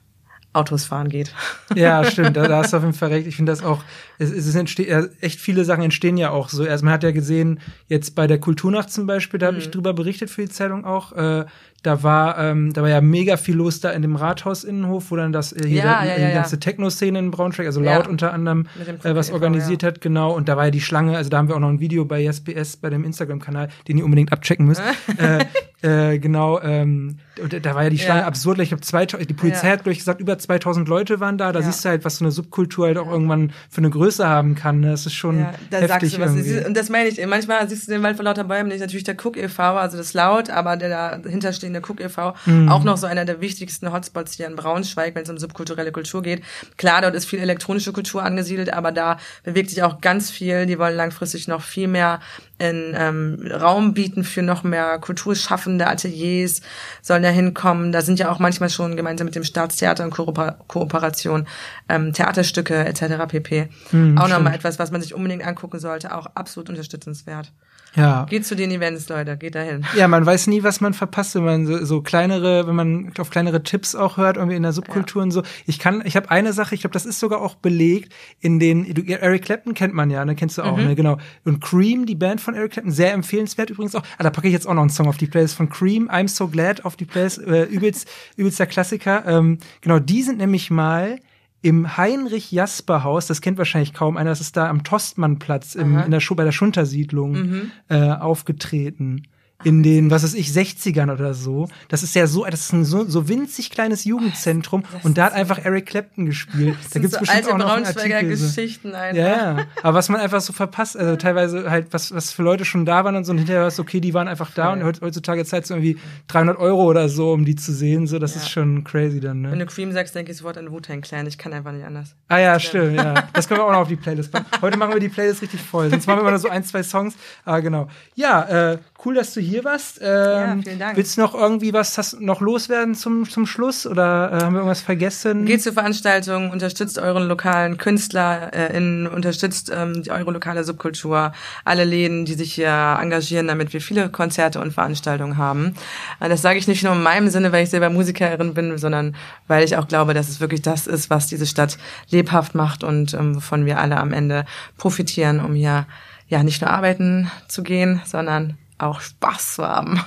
Autos fahren geht. Ja, stimmt, da, da hast du auf jeden Fall recht. Ich finde das auch, es, es entsteht, echt viele Sachen entstehen ja auch so. Also man hat ja gesehen, jetzt bei der Kulturnacht zum Beispiel, da habe ich mhm. drüber berichtet für die Zeitung auch, äh, da war, ähm, da war ja mega viel los da in dem Rathaus-Innenhof, wo dann das äh, hier ja, ja, ja, die ganze Techno-Szene in Braunschweig, also laut unter anderem, äh, was organisiert hat, genau. Und da war ja die Schlange, also da haben wir auch noch ein Video bei YesBS, bei dem Instagram-Kanal, den ihr unbedingt abchecken müsst. äh, äh, genau, ähm, da war ja die Schlange absurd. Ich habe 2000, die Polizei hat, glaube ich, gesagt, über 2000 Leute waren da. Da siehst du halt, was so eine Subkultur halt auch irgendwann für eine Größe haben kann. Ne? Das ist schon ja, da heftig sagst du was. Irgendwie. Und das meine ich. Manchmal siehst du den Wald vor lauter Bäumen nicht. Natürlich der Cook e.V., also das laut, aber der dahinter stehende Cook e.V., mhm. auch noch so einer der wichtigsten Hotspots hier in Braunschweig, wenn es um subkulturelle Kultur geht. Klar, dort ist viel elektronische Kultur angesiedelt, aber da bewegt sich auch ganz viel. Die wollen langfristig noch viel mehr in ähm, Raum bieten für noch mehr kulturschaffende Ateliers, sollen da hinkommen. Da sind ja auch manchmal schon gemeinsam mit dem Staatstheater in Kooperation ähm, Theaterstücke etc. pp. Mhm, auch nochmal etwas, was man sich unbedingt angucken sollte, auch absolut unterstützenswert. Ja. Geht zu den Events, Leute, geht dahin. Ja, man weiß nie, was man verpasst, wenn man so, so kleinere, wenn man auf kleinere Tipps auch hört, irgendwie in der Subkultur ja. und so. Ich kann, ich habe eine Sache, ich glaube, das ist sogar auch belegt in den, du, Eric Clapton kennt man ja, ne, kennst du auch, mhm. ne, genau. Und Cream, die Band von Eric Clapton, sehr empfehlenswert übrigens auch. Ah, da packe ich jetzt auch noch einen Song auf die Playlist von Cream, I'm So Glad auf die Playlist, äh, übelst, übelster Klassiker. Ähm, genau, die sind nämlich mal im Heinrich-Jasper-Haus, das kennt wahrscheinlich kaum einer, das ist da am Tostmannplatz im, in der, bei der Schuntersiedlung mhm. äh, aufgetreten. In den, was weiß ich, 60ern oder so. Das ist ja so, das ist ein so, so winzig kleines Jugendzentrum oh, und da hat einfach Eric Clapton gespielt. Da gibt's so bestimmt alte auch noch Braunschweiger Artikel, Geschichten einfach. Ja, ja, aber was man einfach so verpasst, also teilweise halt, was, was für Leute schon da waren und so und hinterher war es okay, die waren einfach da okay. und heutzutage zahlt es irgendwie 300 Euro oder so, um die zu sehen, so, das ja. ist schon crazy dann, ne? Wenn du Cream sagst, denke ich sofort an Wu-Tang Clan, ich kann einfach nicht anders. Ah ja, stimmt, ja. Das können wir auch noch auf die Playlist packen. Heute machen wir die Playlist richtig voll, sonst machen wir immer nur so ein, zwei Songs, aber genau. Ja, äh, cool, dass du hier warst. Ähm, ja, vielen Dank. Willst du noch irgendwie was hast, noch loswerden zum, zum Schluss oder äh, haben wir irgendwas vergessen? Geht zur Veranstaltung, unterstützt euren lokalen Künstler, äh, unterstützt ähm, die, eure lokale Subkultur, alle Läden, die sich hier engagieren, damit wir viele Konzerte und Veranstaltungen haben. Äh, das sage ich nicht nur in meinem Sinne, weil ich selber Musikerin bin, sondern weil ich auch glaube, dass es wirklich das ist, was diese Stadt lebhaft macht und ähm, wovon wir alle am Ende profitieren, um hier ja nicht nur arbeiten zu gehen, sondern auch Spaß zu haben.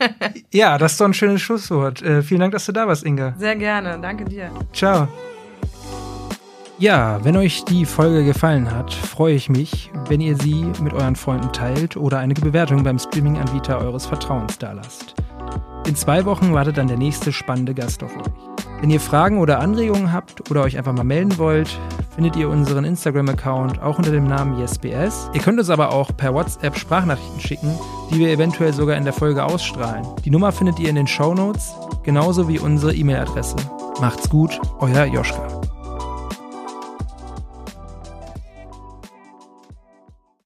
ja, das ist doch ein schönes Schlusswort. Äh, vielen Dank, dass du da warst, Inga. Sehr gerne. Danke dir. Ciao. Ja, wenn euch die Folge gefallen hat, freue ich mich, wenn ihr sie mit euren Freunden teilt oder eine Bewertung beim Streaming-Anbieter eures Vertrauens dalasst. In zwei Wochen wartet dann der nächste spannende Gast auf euch. Wenn ihr Fragen oder Anregungen habt oder euch einfach mal melden wollt, findet ihr unseren Instagram-Account auch unter dem Namen YesBS. Ihr könnt uns aber auch per WhatsApp Sprachnachrichten schicken, die wir eventuell sogar in der Folge ausstrahlen. Die Nummer findet ihr in den Show Notes, genauso wie unsere E-Mail-Adresse. Macht's gut, euer Joschka.